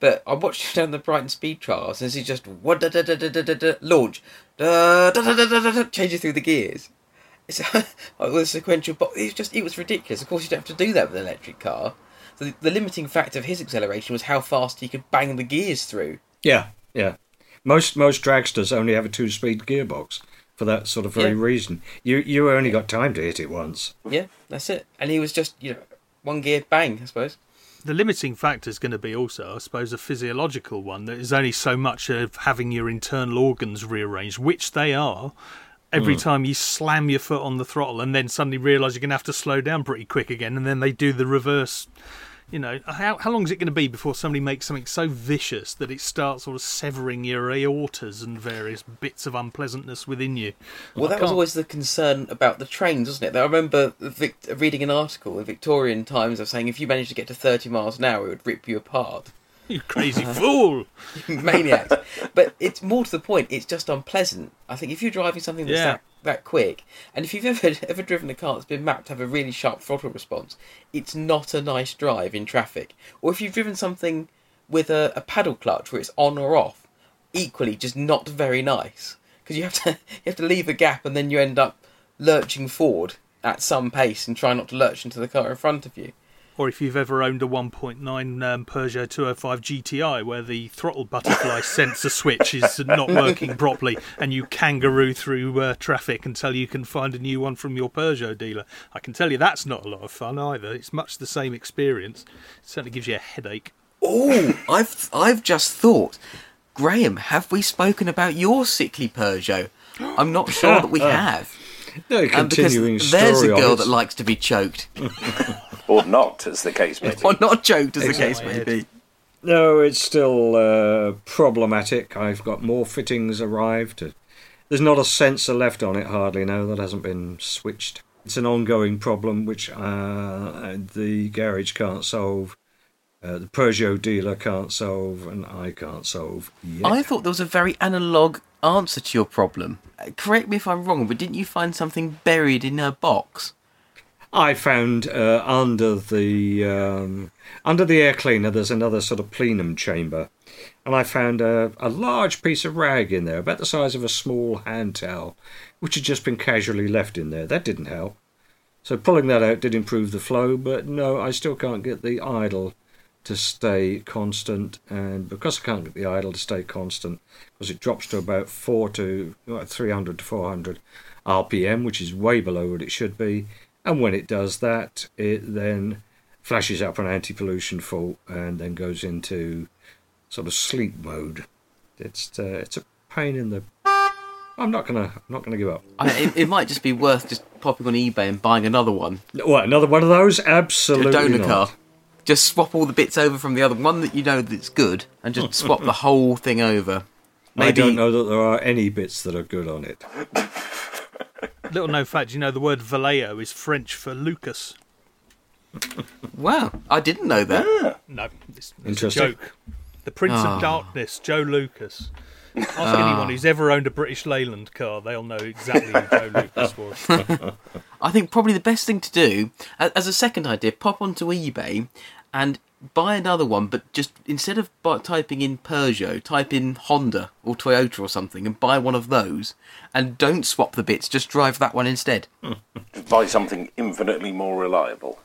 Speaker 2: but I watched him down the Brighton speed trials, and he just what da da da da da da launch, da da da da da da changing through the gears. It's with a sequential, but it was just it was ridiculous. Of course, you don't have to do that with an electric car. the, the limiting factor of his acceleration was how fast he could bang the gears through.
Speaker 4: Yeah, yeah. Most most dragsters only have a two-speed gearbox for that sort of very
Speaker 2: Yeah.
Speaker 4: reason. You you only got time to hit it once.
Speaker 2: Yeah, that's it. And he was just, you know, one gear bang, I suppose.
Speaker 5: The limiting factor is going to be also, I suppose, a physiological one. That is only so much of having your internal organs rearranged, which they are. Every hmm. time you slam your foot on the throttle and then suddenly realise you're going to have to slow down pretty quick again, and then they do the reverse. You know, how, how long is it going to be before somebody makes something so vicious that it starts sort of severing your aortas and various bits of unpleasantness within you?
Speaker 2: Well,
Speaker 5: I
Speaker 2: that was
Speaker 5: can't-
Speaker 2: always the concern about the trains, wasn't it? I remember Vic- reading an article in the Victorian Times of saying if you managed to get to 30 miles an hour, it would rip you apart.
Speaker 5: You crazy uh-huh. fool!
Speaker 2: Maniacs. but it's more to the point, it's just unpleasant. I think if you're driving something that's
Speaker 5: Yeah.
Speaker 2: that, that quick, and if you've ever ever driven a car that's been mapped to have a really sharp throttle response, it's not a nice drive in traffic. Or if you've driven something with a, a paddle clutch where it's on or off, equally just not very nice. Because you have to you have to leave a gap and then you end up lurching forward at some pace and try not to lurch into the car in front of you.
Speaker 5: Or if you've ever owned a 1.9 um, Peugeot 205 GTI where the throttle butterfly sensor switch is not working properly and you kangaroo through uh, traffic until you can find a new one from your Peugeot dealer. I can tell you that's not a lot of fun either. It's much the same experience. It certainly gives you a headache.
Speaker 2: Oh, I've I've just thought, Graham, have we spoken about your sickly Peugeot? I'm not sure that we have.
Speaker 4: No
Speaker 2: Um, because
Speaker 4: continuing
Speaker 2: there's a girl that likes to be choked,
Speaker 3: Or not, as the case may be.
Speaker 2: or not choked, as the case may be.
Speaker 4: No, it's still uh, problematic. I've got more fittings arrived. There's not a sensor left on it, hardly no, that hasn't been switched. It's an ongoing problem which uh, the garage can't solve, uh, the Peugeot dealer can't solve, and I can't solve yet.
Speaker 2: I thought there was a very analog answer to your problem. Uh, Correct me if I'm wrong, but didn't you find something buried in her box?
Speaker 4: I found uh, under the um, under the air cleaner there's another sort of plenum chamber, and I found a, a large piece of rag in there, about the size of a small hand towel, which had just been casually left in there. That didn't help. So pulling that out did improve the flow, but no, I still can't get the idle to stay constant, and because I can't get the idle to stay constant, because it drops to about four to what, 300 to 400 RPM, which is way below what it should be. And when it does that, it then flashes up an anti-pollution fault and then goes into sort of sleep mode. It's uh, it's a pain in the. I'm not gonna I'm not gonna give up.
Speaker 2: I, it, it might just be worth just popping on eBay and buying another one.
Speaker 4: What another one of those? Absolutely.
Speaker 2: A donor
Speaker 4: not.
Speaker 2: car. Just swap all the bits over from the other one that you know that's good, and just swap the whole thing over.
Speaker 4: I don't know that there are any bits that are good on it.
Speaker 5: Little known fact, you know the word Valeo is French for Lucas.
Speaker 2: Wow, I didn't know that.
Speaker 5: No, it's, it's a
Speaker 4: Interesting.
Speaker 5: joke. The Prince
Speaker 2: Ah.
Speaker 5: of Darkness, Joe Lucas. Ask anyone who's ever owned a British Leyland car, they'll know exactly who Joe Lucas was.
Speaker 2: I think probably the best thing to do, as a second idea, pop onto eBay and buy another one, but just instead of bu- typing in Peugeot, type in Honda or Toyota or something and buy one of those. And don't swap the bits, just drive that one instead.
Speaker 3: Buy something infinitely more reliable.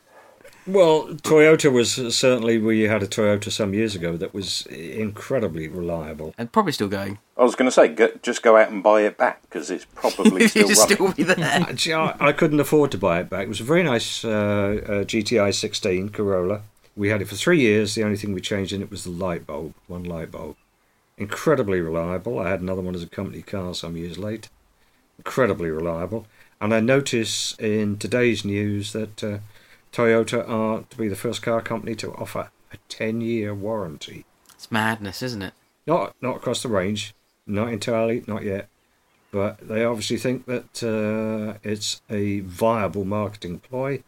Speaker 4: Well, Toyota was certainly we had a Toyota some years ago that was incredibly reliable.
Speaker 2: And probably still going.
Speaker 3: I was going to say, go, just go out and buy it back because it's probably still
Speaker 2: It'll
Speaker 3: running.
Speaker 2: still be there.
Speaker 4: Actually, I, I couldn't afford to buy it back. It was a very nice uh, uh, GTI 16 Corolla. We had it for three years. The only thing we changed in it was the light bulb, one light bulb. Incredibly reliable. I had another one as a company car some years later. Incredibly reliable. And I notice in today's news that uh, Toyota are to be the first car company to offer a 10 year warranty.
Speaker 2: It's madness, isn't it?
Speaker 4: Not not across the range, not entirely, not yet. But they obviously think that uh, it's a viable marketing ploy,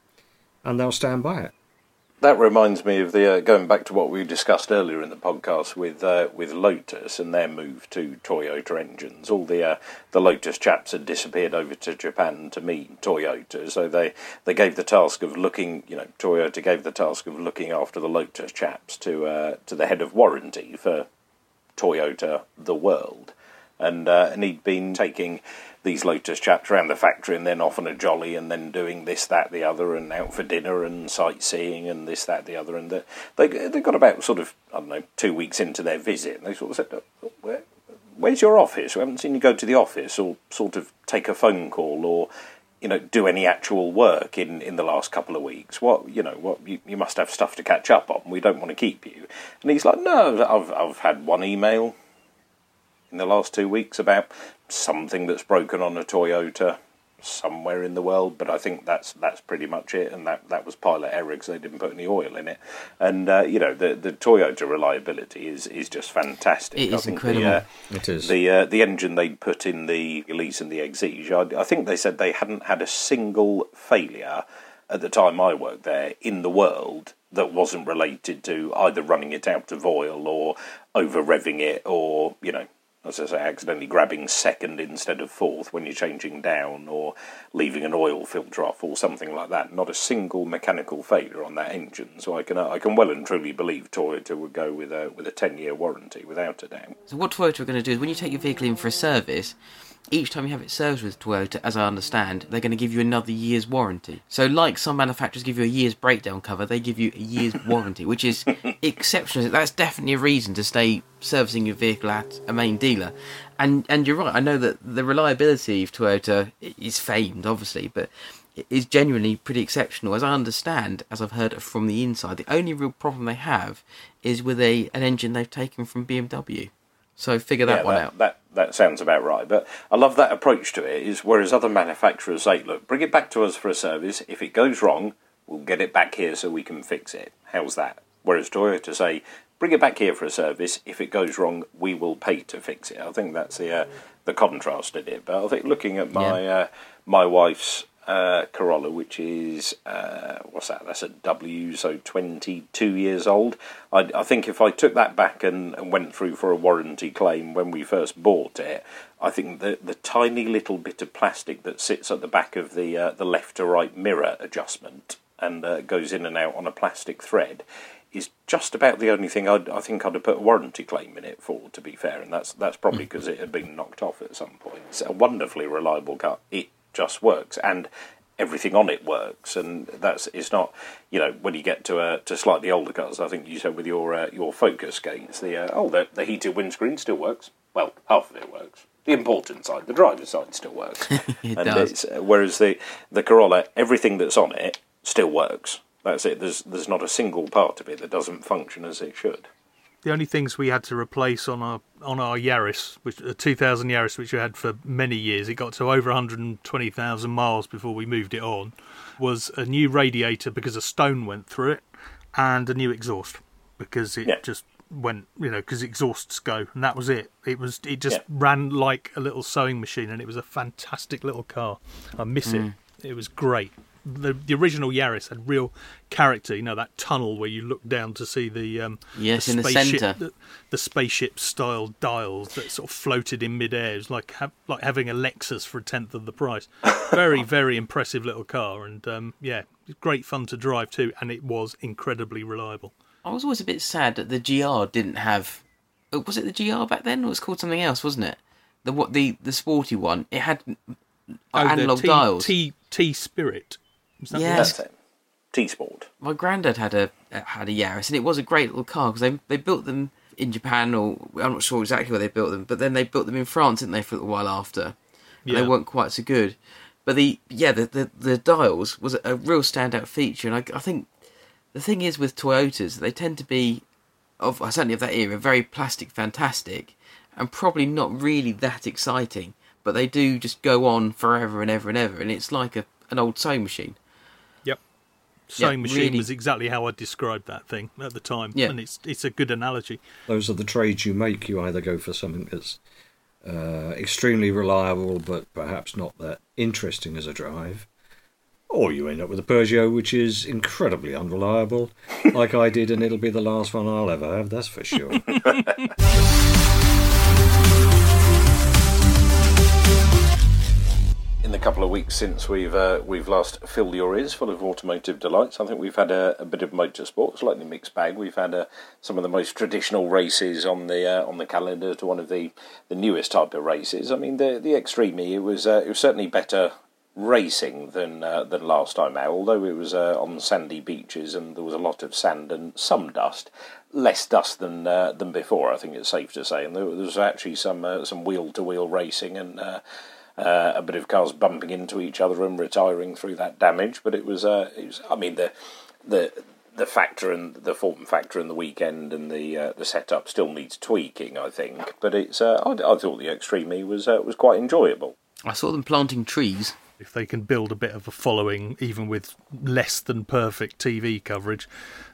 Speaker 4: and they'll stand by it.
Speaker 3: That reminds me of the uh, going back to what we discussed earlier in the podcast with uh, with Lotus and their move to Toyota engines. All the uh, the Lotus chaps had disappeared over to Japan to meet Toyota, so they, they gave the task of looking. You know, Toyota gave the task of looking after the Lotus chaps to uh, to the head of warranty for Toyota the world. and uh, and he'd been taking these Lotus chaps around the factory and then off on a jolly and then doing this, that, the other, and out for dinner and sightseeing and this, that, the other. And the, they they got about sort of I don't know two weeks into their visit, and they sort of said, Where, "Where's your office? We haven't seen you go to the office or sort of take a phone call or." You know, do any actual work in, in the last couple of weeks? What you know, what you, you must have stuff to catch up on. We don't want to keep you. And he's like, no, I've I've had one email in the last two weeks about something that's broken on a Toyota somewhere in the world, but I think that's that's pretty much it. And that, that was pilot error because they didn't put any oil in it. And uh, you know the the Toyota reliability is, is just fantastic.
Speaker 2: It
Speaker 3: I
Speaker 2: is
Speaker 3: think
Speaker 2: incredible.
Speaker 3: The, uh,
Speaker 4: It is.
Speaker 3: the uh, the engine they put in the Elise and the Exige. I, I think they said they hadn't had a single failure at the time I worked there in the world that wasn't related to either running it out of oil or over revving it or you know as I say, accidentally grabbing second instead of fourth when you're changing down, or leaving an oil filter off, or something like that. Not a single mechanical failure on that engine. So I can uh, I can well and truly believe Toyota would go with a with a ten year warranty without a doubt.
Speaker 2: So what Toyota are going to do is when you take your vehicle in for a service, each time you have it serviced with Toyota, as I understand, they're going to give you another year's warranty. So like some manufacturers give you a year's breakdown cover, they give you a year's warranty, which is exceptional. That's definitely a reason to stay servicing your vehicle at a main dealer. And and you're right. I know that the reliability of Toyota is famed, obviously, but it is genuinely pretty exceptional. As I understand, as I've heard from the inside, the only real problem they have is with a an engine they've taken from BMW. So figure that
Speaker 3: yeah,
Speaker 2: one
Speaker 3: that,
Speaker 2: out.
Speaker 3: That that sounds about right. But I love that approach to it. Is whereas other manufacturers say, "Look, bring it back to us for a service. If it goes wrong, we'll get it back here so we can fix it." How's that? Whereas Toyota say, "Bring it back here for a service. If it goes wrong, we will pay to fix it." I think that's the uh, the contrast in it. But I think looking at my uh, my wife's uh, Corolla, which is uh, what's that? That's a W, so twenty-two years old. I, I think if I took that back and, and went through for a warranty claim when we first bought it, I think the the tiny little bit of plastic that sits at the back of the uh, the left to right mirror adjustment and uh, goes in and out on a plastic thread is just about the only thing I'd, I think I'd have put a warranty claim in it for. To be fair, and that's that's probably because it had been knocked off at some point. It's a wonderfully reliable car. It just works and everything on it works and that's it's not you know when you get to uh, to slightly older cars I think you said with your uh, your focus gates the uh, oh the, the heated windscreen still works. Well half of it works. The important side the driver's side still works.
Speaker 2: It
Speaker 3: and
Speaker 2: does.
Speaker 3: it's, uh, whereas the the Corolla everything that's on it still works. That's it. There's there's not a single part of it that doesn't function as it should
Speaker 5: The only things we had to replace on our on our Yaris, which uh, a 2000 Yaris, which we had for many years, it got to over 120,000 miles before we moved it on, was a new radiator because a stone went through it, and a new exhaust because it
Speaker 3: Yeah.
Speaker 5: just went, you know, because exhausts go, and that was it. It was it just
Speaker 3: Yeah.
Speaker 5: ran like a little sewing machine, and it was a fantastic little car. I miss it. Mm. It was great. The the original Yaris had real character. You know that tunnel where you look down to see the um,
Speaker 2: Yes, in the centre.
Speaker 5: the, the spaceship style dials that sort of floated in midair. It was like ha- like having a Lexus for a tenth of the price. Very very impressive little car, and um, yeah, great fun to drive too. And it was incredibly reliable.
Speaker 2: I was always a bit sad that the GR didn't have. oh, Was it the GR back then? Or it was called something else, wasn't it? The what the the sporty one. It had
Speaker 5: Oh, the
Speaker 2: analog
Speaker 5: T,
Speaker 2: dials.
Speaker 5: T T Spirit. Was that the
Speaker 2: Yeah.
Speaker 3: that's it T-Sport
Speaker 2: My granddad had a uh, had a Yaris, and it was a great little car because they they built them in Japan, or I'm not sure exactly where they built them, but then they built them in France, didn't they, for a little while after? And
Speaker 5: Yeah.
Speaker 2: They weren't quite so good, but the yeah the the, the dials was a real standout feature, and I, I think the thing is with Toyotas, they tend to be of uh, certainly of that era very plastic fantastic, and probably not really that exciting, but they do just go on forever and ever and ever, and it's like a an old sewing machine.
Speaker 5: Yep. Sewing machine
Speaker 2: really-
Speaker 5: was exactly how I described that thing at the time,
Speaker 2: Yeah.
Speaker 5: and it's it's a good analogy.
Speaker 4: Those are the trades you make. You either go for something that's uh, extremely reliable but perhaps not that interesting as a drive, or you end up with a Peugeot which is incredibly unreliable, like I did, and it'll be the last one I'll ever have, that's for sure.
Speaker 3: in the couple of weeks since we've uh, we've last filled your ears full of automotive delights. I think we've had a, a bit of motorsport, slightly mixed bag. We've had uh, some of the most traditional races on the uh, on the calendar to one of the, the newest type of races. I mean, the the Extreme it was uh, it was certainly better racing than uh, than last time out. Although it was uh, on sandy beaches and there was a lot of sand and some dust, less dust than than before. I think it's safe to say. And there, was actually some some wheel to wheel racing and. Uh, uh, a bit of cars bumping into each other and retiring through that damage, but it was, it was I mean, the the the factor and the form factor and the weekend and the uh, the setup still needs tweaking, I think. But it's uh, I, I, thought the Extreme E was uh, was quite enjoyable.
Speaker 2: I saw them planting trees
Speaker 5: if they can build a bit of a following, even with less than perfect TV coverage,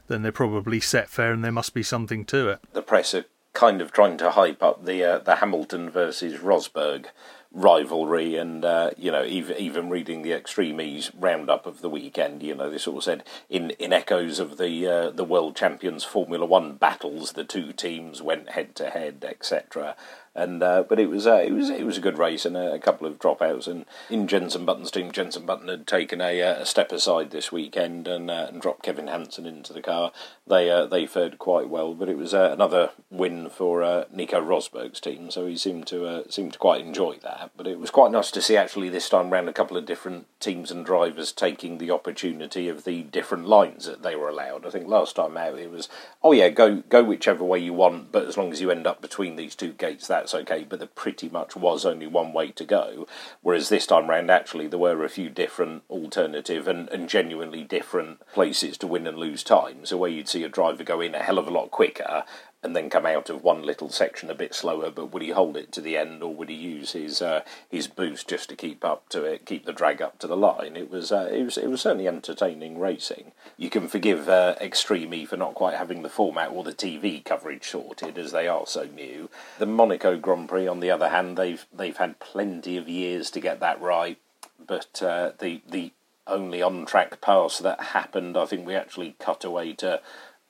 Speaker 5: then they're probably set fair, and there must be something to it.
Speaker 3: The press are kind of trying to hype up the uh, the Hamilton versus Rosberg rivalry, and uh, you know, even even reading the Extreme E's roundup of the weekend, you know, they sort of said in, in echoes of the uh, the world champions Formula One battles, the two teams went head to head, etc and uh, but it was uh, it was it was a good race and a, a, couple of dropouts. And in Jenson Button's team, Jenson Button had taken a, uh, a step aside this weekend and, uh, and dropped Kevin Hansen into the car. They uh, they fared quite well, but it was another win for Nico Rosberg's team, so he seemed to seemed to quite enjoy that. But it was quite nice to see actually this time round a couple of different teams and drivers taking the opportunity of the different lines that they were allowed. I think last time out it was oh yeah go go whichever way you want, but as long as you end up between these two gates, that that's okay, but there pretty much was only one way to go. Whereas this time round, actually, there were a few different alternative and, and genuinely different places to win and lose time. So where you'd see a driver go in a hell of a lot quicker and then come out of one little section a bit slower. But would he hold it to the end, or would he use his uh, his boost just to keep up to it, keep the drag up to the line? It was uh, it was it was certainly entertaining racing. You can forgive uh, Extreme E for not quite having the format or the TV coverage sorted, as they are so new. The Monaco Grand Prix, on the other hand, they've they've had plenty of years to get that right. But uh, the the only on track pass that happened, I think we actually cut away to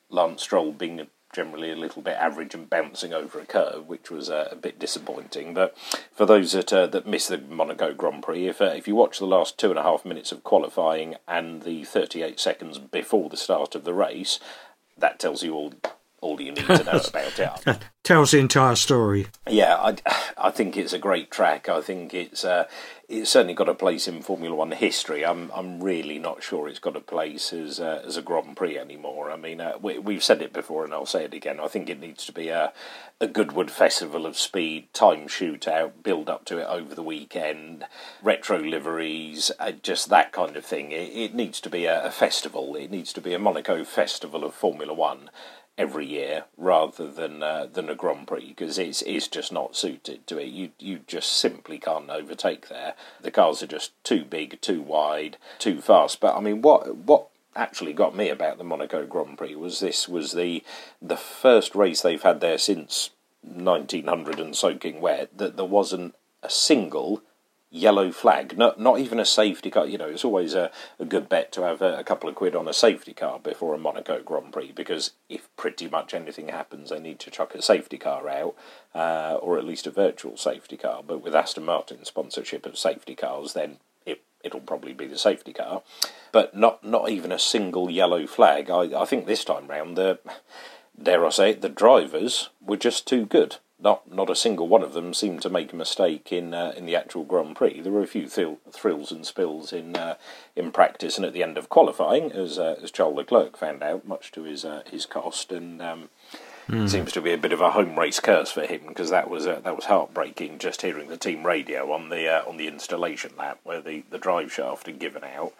Speaker 3: Lance Stroll being generally a little bit average and bouncing over a curve, which was uh, a bit disappointing. But for those that uh, that missed the Monaco Grand Prix, if uh, if you watch the last two and a half minutes of qualifying and the 38 seconds before the start of the race, that tells you all all you need to know about it.
Speaker 4: Tells the entire story.
Speaker 3: Yeah, I, I think it's a great track. I think it's uh, it's certainly got a place in Formula One history. I'm I'm really not sure it's got a place as as a Grand Prix anymore. I mean, uh, we, have said it before, and I'll say it again. I think it needs to be a a Goodwood Festival of Speed, time shootout, build up to it over the weekend, retro liveries, uh, just that kind of thing. It, it needs to be a, a festival. It needs to be a Monaco Festival of Formula One every year rather than uh, than a Grand Prix because it's it's just not suited to it. You you just simply can't overtake there. The cars are just too big, too wide, too fast. But I mean, what what actually got me about the Monaco Grand Prix was this was the the first race they've had there since 1900 and soaking wet that there wasn't a single yellow flag. Not not even a safety car. You know, it's always a, a good bet to have a, a, couple of quid on a safety car before a Monaco Grand Prix because if pretty much anything happens, they need to chuck a safety car out, uh, or at least a virtual safety car. But with Aston Martin's sponsorship of safety cars, then it it'll probably be the safety car. But not not even a single yellow flag. I I think this time round the dare I say it, the drivers were just too good not not a single one of them seemed to make a mistake in uh, in the actual Grand Prix. There were a few thil- thrills and spills in uh, in practice and at the end of qualifying, as uh, as Charles Leclerc found out, much to his uh, his cost, and um, mm. seems to be a bit of a home race curse for him because that was uh, that was heartbreaking. Just hearing the team radio on the uh, on the installation lap where the, the drive shaft had given out.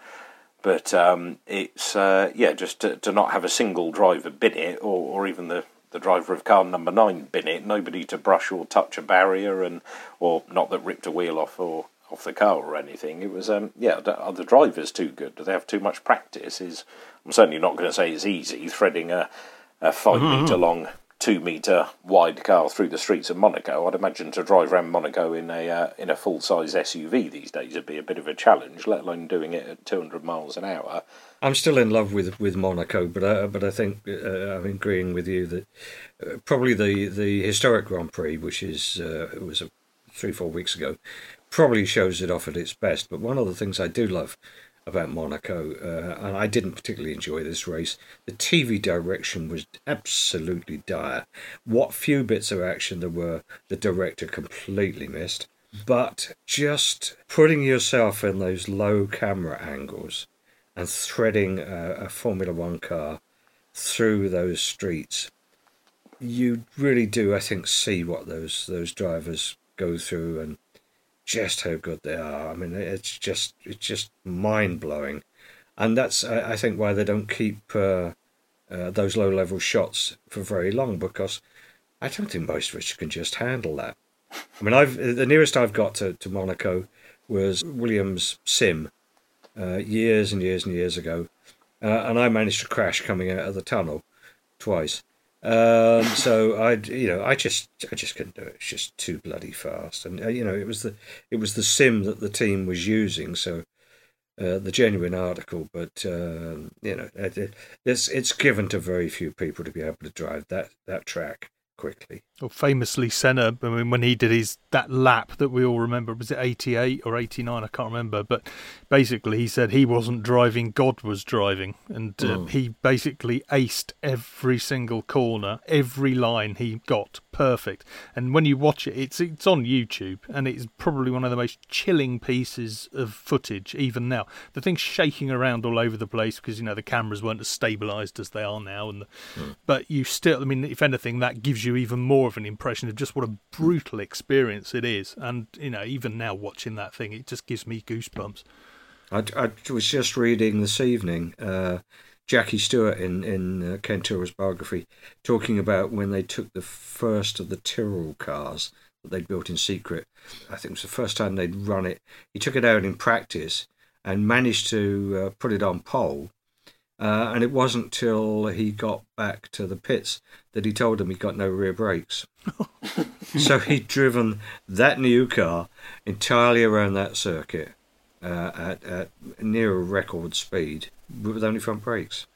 Speaker 3: But um, it's yeah, just to, to, not have a single driver bid it, or, or even the the driver of car number nine bin it, nobody to brush or touch a barrier, and or not that ripped a wheel off or off the car or anything. It was um, yeah, are the drivers too good? Do they have too much practice? Is I'm certainly not going to say it's easy threading a, a 5 mm-hmm. meter long two meter wide car through the streets of Monaco. I'd imagine to drive around Monaco in a uh, in a full size SUV these days would be a bit of a challenge, let alone doing it at 200 miles an hour.
Speaker 4: I'm still in love with with Monaco, but I, but I think uh, I'm agreeing with you that uh, probably the the historic Grand Prix, which is uh, was a three, four weeks ago, probably shows it off at its best. But one of the things I do love about Monaco, uh, and I didn't particularly enjoy this race. The TV direction was absolutely dire. What few bits of action there were, the director completely missed. But just putting yourself in those low camera angles and threading a, a Formula One car through those streets, you really do, I think, see what those those drivers go through and just how good they are. I mean, it's just it's just mind blowing, and that's I, think why they don't keep uh, uh, those low level shots for very long because I don't think most of us can just handle that. I mean, I've the nearest I've got to, to Monaco was Williams Sim uh, years and years and years ago, uh, and I managed to crash coming out of the tunnel twice. Um, so I, you know, I just, I just couldn't do it. It's just too bloody fast, and uh, you know, it was the, it was the sim that the team was using. So uh, the genuine article, but uh, you know, it, it's it's given to very few people to be able to drive that that track quickly.
Speaker 5: Well, famously, Senna, I mean, when he did his that lap that we all remember, was it 88 or 89? I can't remember. But basically, he said he wasn't driving, God was driving. And uh, mm. he basically aced every single corner, every line he got perfect. And when you watch it, it's, it's on YouTube, and it's probably one of the most chilling pieces of footage, even now. The thing's shaking around all over the place because, you know, the cameras weren't as stabilised as they are now. and the, mm. But you still, I mean, if anything, that gives you even more more of an impression of just what a brutal experience it is. And you know, even now watching that thing, it just gives me goosebumps.
Speaker 4: I, I was just reading this evening. Uh, Jackie Stewart in in uh, Ken Tyrrell's biography, talking about when they took the first of the Tyrrell cars that they'd built in secret. I think it was the first time they'd run it. He took it out in practice and managed to uh, put it on pole uh, and it wasn't till he got back to the pits that he told them he got no rear brakes. so he'd driven that new car entirely around that circuit uh, at, at near a record speed with only front brakes.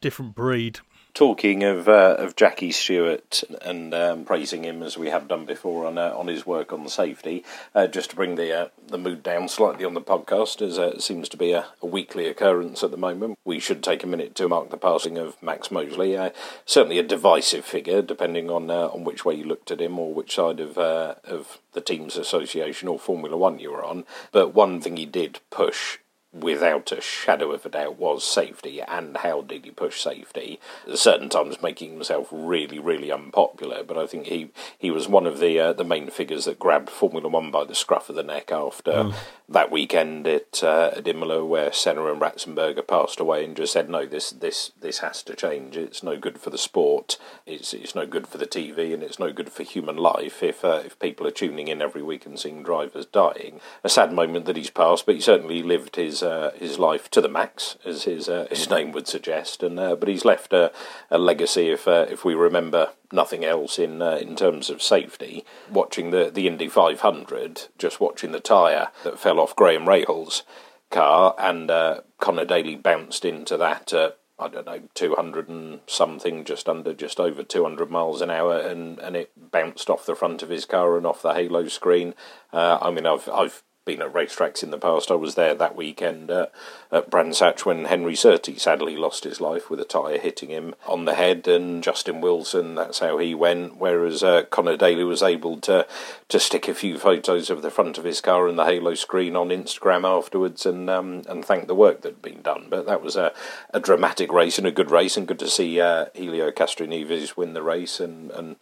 Speaker 5: Different breed
Speaker 3: talking of uh, of Jackie Stewart and um, praising him as we have done before on uh, on his work on safety, uh, just to bring the uh, the mood down slightly on the podcast, as uh, it seems to be a, a, weekly occurrence at the moment. We should take a minute to mark the passing of Max Mosley. Uh, certainly a divisive figure, depending on on which way you looked at him or which side of of the team's association or Formula One you were on. But one thing he did push without a shadow of a doubt was safety and how did he push safety? Certain times making himself really really unpopular but I think he he was one of the uh, the main figures that grabbed Formula 1 by the scruff of the neck after mm. that weekend at uh, at Imola where Senna and Ratzenberger passed away and just said no this this this has to change. It's no good for the sport. It's it's no good for the TV and it's no good for human life if uh, if people are tuning in every week and seeing drivers dying. A sad moment that he's passed but he certainly lived his his uh, his life to the max, as his uh, his name would suggest. And uh, but he's left a, a legacy, if uh, if we remember nothing else in uh, in terms of safety. Watching the the Indy 500, just watching the tyre that fell off Graham Rahal's car, and uh, Conor Daly bounced into that. I don't know, 200 and something, just under, just over 200 miles an hour, and, and it bounced off the front of his car and off the halo screen. Uh, I mean, I've I've been at racetracks in the past. I was there that weekend uh, at Brands when Henry Surtees sadly lost his life with a tyre hitting him on the head, and Justin Wilson, that's how he went. Whereas uh, Conor Daly was able to to stick a few photos of the front of his car and the halo screen on Instagram afterwards, and um, and thank the work that had been done. But that was a, a dramatic race and a good race, and good to see uh, Helio Castroneves win the race, and and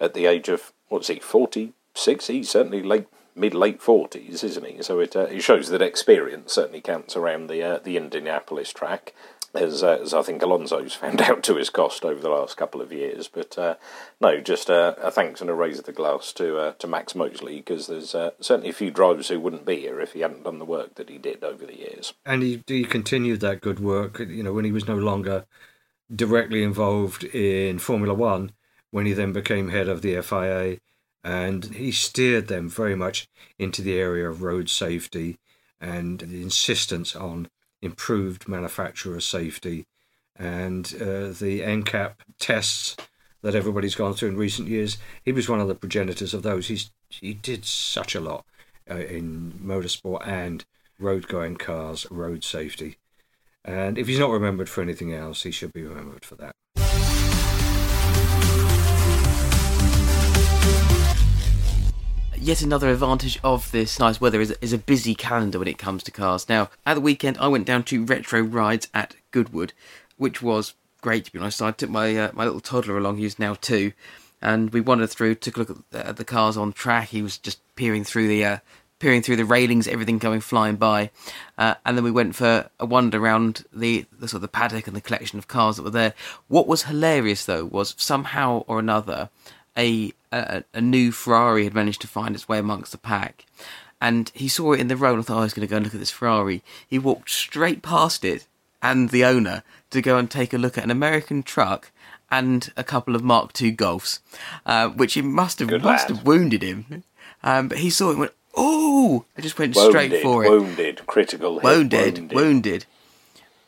Speaker 3: at the age of what's he forty six, he's certainly late mid late forties, isn't he? So it uh, it shows that experience certainly counts around the uh, the Indianapolis track. As, uh, as I think Alonso's found out to his cost over the last couple of years, but uh, no, just a thanks and a raise of the glass to uh, to Max Mosley because there's uh, certainly a few drivers who wouldn't be here if he hadn't done the work that he did over the years.
Speaker 4: And he, he continued that good work, you know, when he was no longer directly involved in Formula One, when he then became head of the FIA and he steered them very much into the area of road safety and the insistence on improved manufacturer safety and uh, the NCAP tests that everybody's gone through in recent years. He was one of the progenitors of those. He's he did such a lot uh, in motorsport and road going cars, road safety. And if he's not remembered for anything else, he should be remembered for that.
Speaker 2: Yet another advantage of this nice weather is, is a busy calendar when it comes to cars. Now, at the weekend, I went down to Retro Rides at Goodwood, which was great to be honest. I took my uh, my little toddler along, who's now two, and we wandered through, took a look at the, at the cars on track. He was just peering through the uh, peering through the railings, everything going flying by, uh, and then we went for a wander around the, the sort of the paddock and the collection of cars that were there. What was hilarious though was somehow or another a, a, a new Ferrari had managed to find its way amongst the pack. And he saw it in the road and thought, oh, I was going to go and look at this Ferrari. He walked straight past it and the owner to go and take a look at an American truck and a couple of Mark II Golfs, uh, which it must have
Speaker 3: Good
Speaker 2: must
Speaker 3: lad.
Speaker 2: have wounded him. Um, but he saw it and went, oh! I just went
Speaker 3: Wounded,
Speaker 2: straight for it.
Speaker 3: wounded, critical hit,
Speaker 2: Wounded,
Speaker 3: wounded.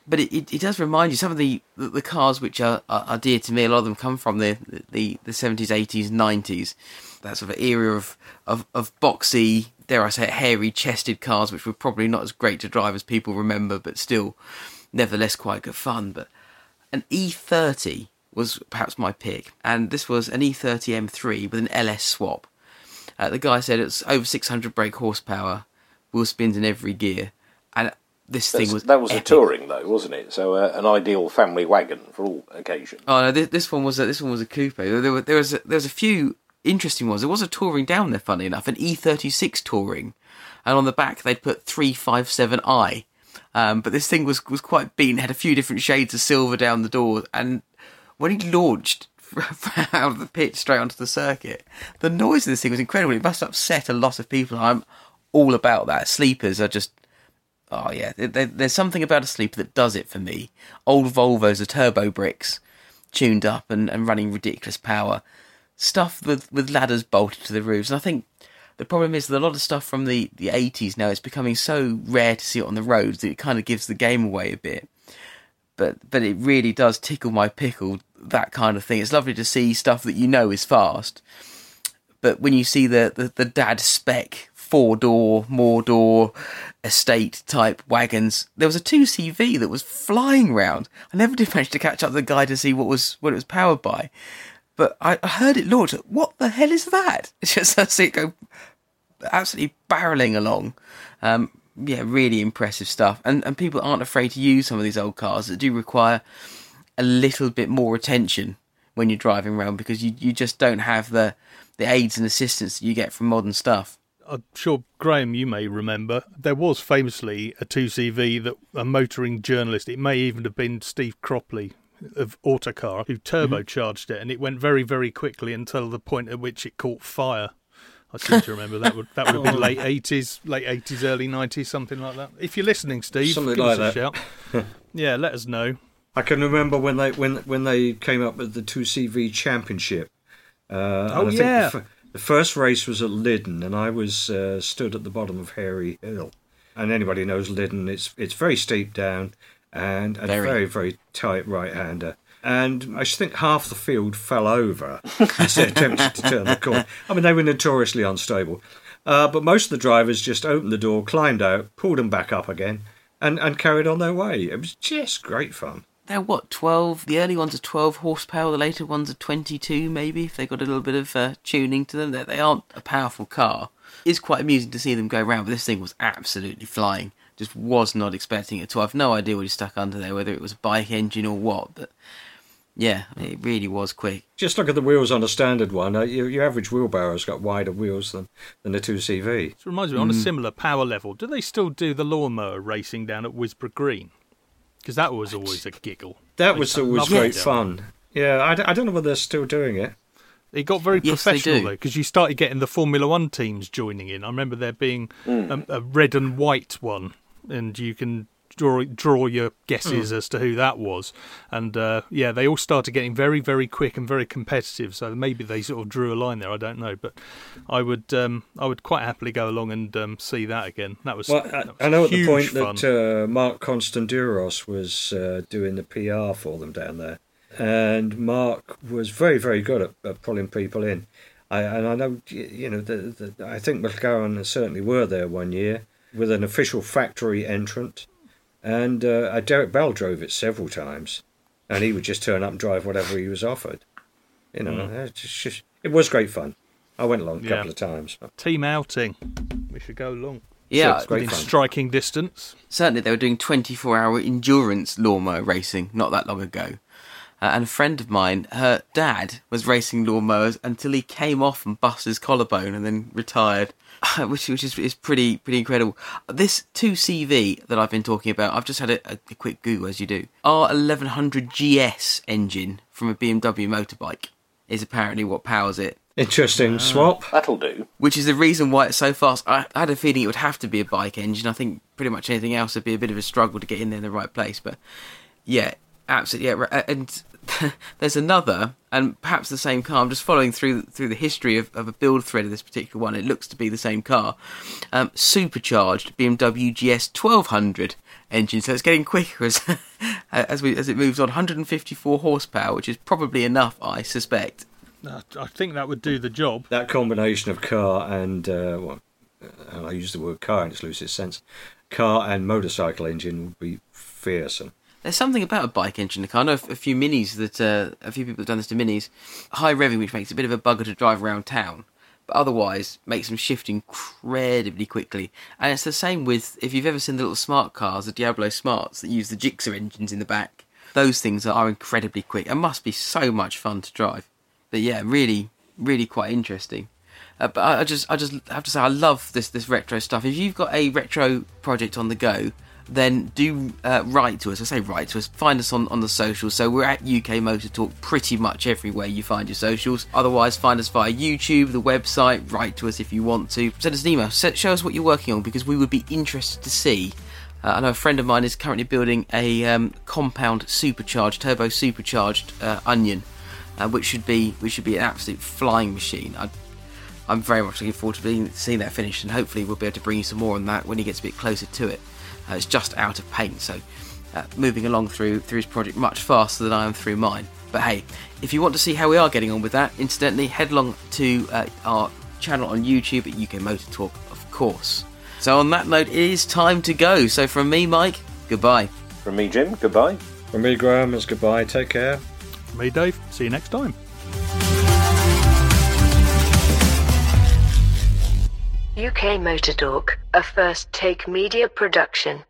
Speaker 2: But it, it, it does remind you some of the, the, the cars which are, are, are dear to me. A lot of them come from the the seventies, eighties, nineties. That sort of era of, of of boxy, dare I say, hairy chested cars, which were probably not as great to drive as people remember, but still, nevertheless, quite good fun. But an E30 was perhaps my pick, and this was an E E30 M3 with an LS swap. Uh, the guy said it's over 600 brake horsepower, wheel spins in every gear, this thing was
Speaker 3: that was a touring though, wasn't it? So uh, an ideal family wagon for all occasions.
Speaker 2: Oh no, this, this one was a, this one was a coupe. There, were, there was a, there was a few interesting ones. There was a touring down there, funny enough, an E36 touring, and on the back they'd put 357i. Um, but this thing was was quite beaten. Had a few different shades of silver down the door, and when he launched out of the pit straight onto the circuit, the noise of this thing was incredible. It must have upset a lot of people. I'm all about that. Sleepers are just Oh yeah, there, there- there's something about a sleeper that does it for me. Old Volvos are turbo bricks, tuned up and, and running ridiculous power, stuff with with ladders bolted to the roofs. And I think the problem is that a lot of stuff from the the 80s now is becoming so rare to see it on the roads that it kind of gives the game away a bit. But but it really does tickle my pickle that kind of thing. It's lovely to see stuff that you know is fast, but when you see the, the, the dad spec four door, more door, estate type wagons, there was a two CV that was flying round. I never did manage to catch up to the guy to see what was what it was powered by, but I, I heard it launch. What the hell is that? It's just I see it go absolutely barreling along. Um, yeah, really impressive stuff. And and people aren't afraid to use some of these old cars that do require a little bit more attention when you're driving around because you, you just don't have the the aids and assistance that you get from modern stuff.
Speaker 5: I'm sure Graham, you may remember, there was famously a 2CV that a motoring journalist, it may even have been Steve Cropley of Autocar, who turbocharged it, and it went very, very quickly until the point at which it caught fire. I seem to remember that would that would have been late 80s, late 80s, early 90s, something like that. If you're listening, Steve,
Speaker 4: Something
Speaker 5: give
Speaker 4: like
Speaker 5: us a
Speaker 4: that.
Speaker 5: shout. yeah, let us know.
Speaker 4: I can remember when they when when they came up with the two CV championship. Uh,
Speaker 5: Oh,
Speaker 4: and I think
Speaker 5: yeah.
Speaker 4: the, the first race was at Lydden, and I was uh, stood at the bottom of Hairy Hill. And anybody knows Lydden; it's it's very steep down and a
Speaker 2: Very.
Speaker 4: very very tight right hander. And I think half the field fell over as they attempted to turn the corner. I mean, they were notoriously unstable. Uh, but most of the drivers just opened the door, climbed out, pulled them back up again, and, and carried on their way. It was just great fun.
Speaker 2: They're what twelve? The early ones are twelve horsepower. The later ones are twenty-two, maybe if they got a little bit of uh, tuning to them. They, they aren't a powerful car. It's quite amusing to see them go around, but this thing was absolutely flying. Just was not expecting it to. I've no idea what he stuck under there, whether it was a bike engine or what. But yeah, it really was quick.
Speaker 4: Just look at the wheels on a standard one. Uh, your, your average wheelbarrow's got wider wheels than, than the 2CV.
Speaker 5: It reminds me, on a similar power level, do they still do the lawnmower racing down at Wisborough Green? Because that was always a giggle.
Speaker 4: That
Speaker 5: I
Speaker 4: was always great fun. Yeah, I, d- I don't know whether they're still doing it.
Speaker 5: It got very
Speaker 2: Yes,
Speaker 5: professional though, because you started getting the Formula One teams joining in. I remember there being
Speaker 2: Hmm.
Speaker 5: a, a red and white one, and you can draw draw your guesses
Speaker 2: Hmm.
Speaker 5: as to who that was. And uh, yeah, they all started getting very, very quick and very competitive. So maybe they sort of drew a line there. I don't know, but I would um, I would quite happily go along and um, see that again. That was,
Speaker 4: Well, I,
Speaker 5: that was
Speaker 4: I know at the point
Speaker 5: fun.
Speaker 4: that uh, Mark Constanduros was uh, doing the PR for them down there. and Mark was very, very good at, at pulling people in. I, and I know, you know, the, the, I think McLaren certainly were there one year with an official factory entrant, and uh, Derek Bell drove it several times, and he would just turn up and drive whatever he was offered. You know, mm. just, it was great fun. I went along a couple of times.
Speaker 5: Team outing, we should go along.
Speaker 2: Yeah,
Speaker 5: so great fun. striking distance.
Speaker 2: Certainly, they were doing 24-hour endurance lawnmower racing not that long ago. Uh, and a friend of mine, her dad was racing lawnmowers until he came off and busted his collarbone and then retired, which which is, is pretty pretty incredible. This 2CV that I've been talking about, I've just had a, a quick Google as you do. R1100 GS engine from a BMW motorbike is apparently what powers it.
Speaker 4: Interesting swap.
Speaker 3: Uh, that'll do.
Speaker 2: Which is the reason why it's so fast. I, I had a feeling it would have to be a bike engine. I think pretty much anything else would be a bit of a struggle to get in there in the right place. But yeah, absolutely. Yeah, uh, and there's another, and perhaps the same car. I'm just following through through the history of, of a build thread of this particular one. It looks to be the same car, um, supercharged BMW GS 1200 engine. So it's getting quicker as as we as it moves on. 154 horsepower, which is probably enough, I suspect.
Speaker 5: I think that would do the job.
Speaker 4: That combination of car and uh, well, I use the word car in its loosest sense, car and motorcycle engine would be fearsome.
Speaker 2: There's something about a bike engine. I know a few minis that uh, a few people have done this to minis. High revving, which makes it a bit of a bugger to drive around town, but otherwise makes them shift incredibly quickly. And it's the same with if you've ever seen the little smart cars, the Diablo Smarts that use the Gixxer engines in the back. Those things are incredibly quick and must be so much fun to drive. But yeah, really, really quite interesting. Uh, but I, I just, I just have to say, I love this this retro stuff. If you've got a retro project on the go, then do uh, write to us. I say write to us. Find us on, on the socials. So we're at UK Motor Talk pretty much everywhere you find your socials. Otherwise, find us via YouTube, the website. Write to us if you want to. Send us an email. Show us what you're working on because we would be interested to see. Uh, I know a friend of mine is currently building a um, compound supercharged, turbo supercharged uh, onion, uh, which should be which should be an absolute flying machine. I, I'm very much looking forward to being, seeing that finished, and hopefully we'll be able to bring you some more on that when he gets a bit closer to it. Uh, it's just out of paint, so uh, moving along through through his project much faster than I am through mine. But hey, if you want to see how we are getting on with that, incidentally, head along to uh, our channel on YouTube at UK Motor Talk, of course. So on that note, it is time to go. So from me, Mike, goodbye.
Speaker 3: From me, Jim, goodbye.
Speaker 4: From me, Graham, it's goodbye. Take care.
Speaker 5: From me, Dave. See you next time.
Speaker 6: UK Motor Talk, a first take media production.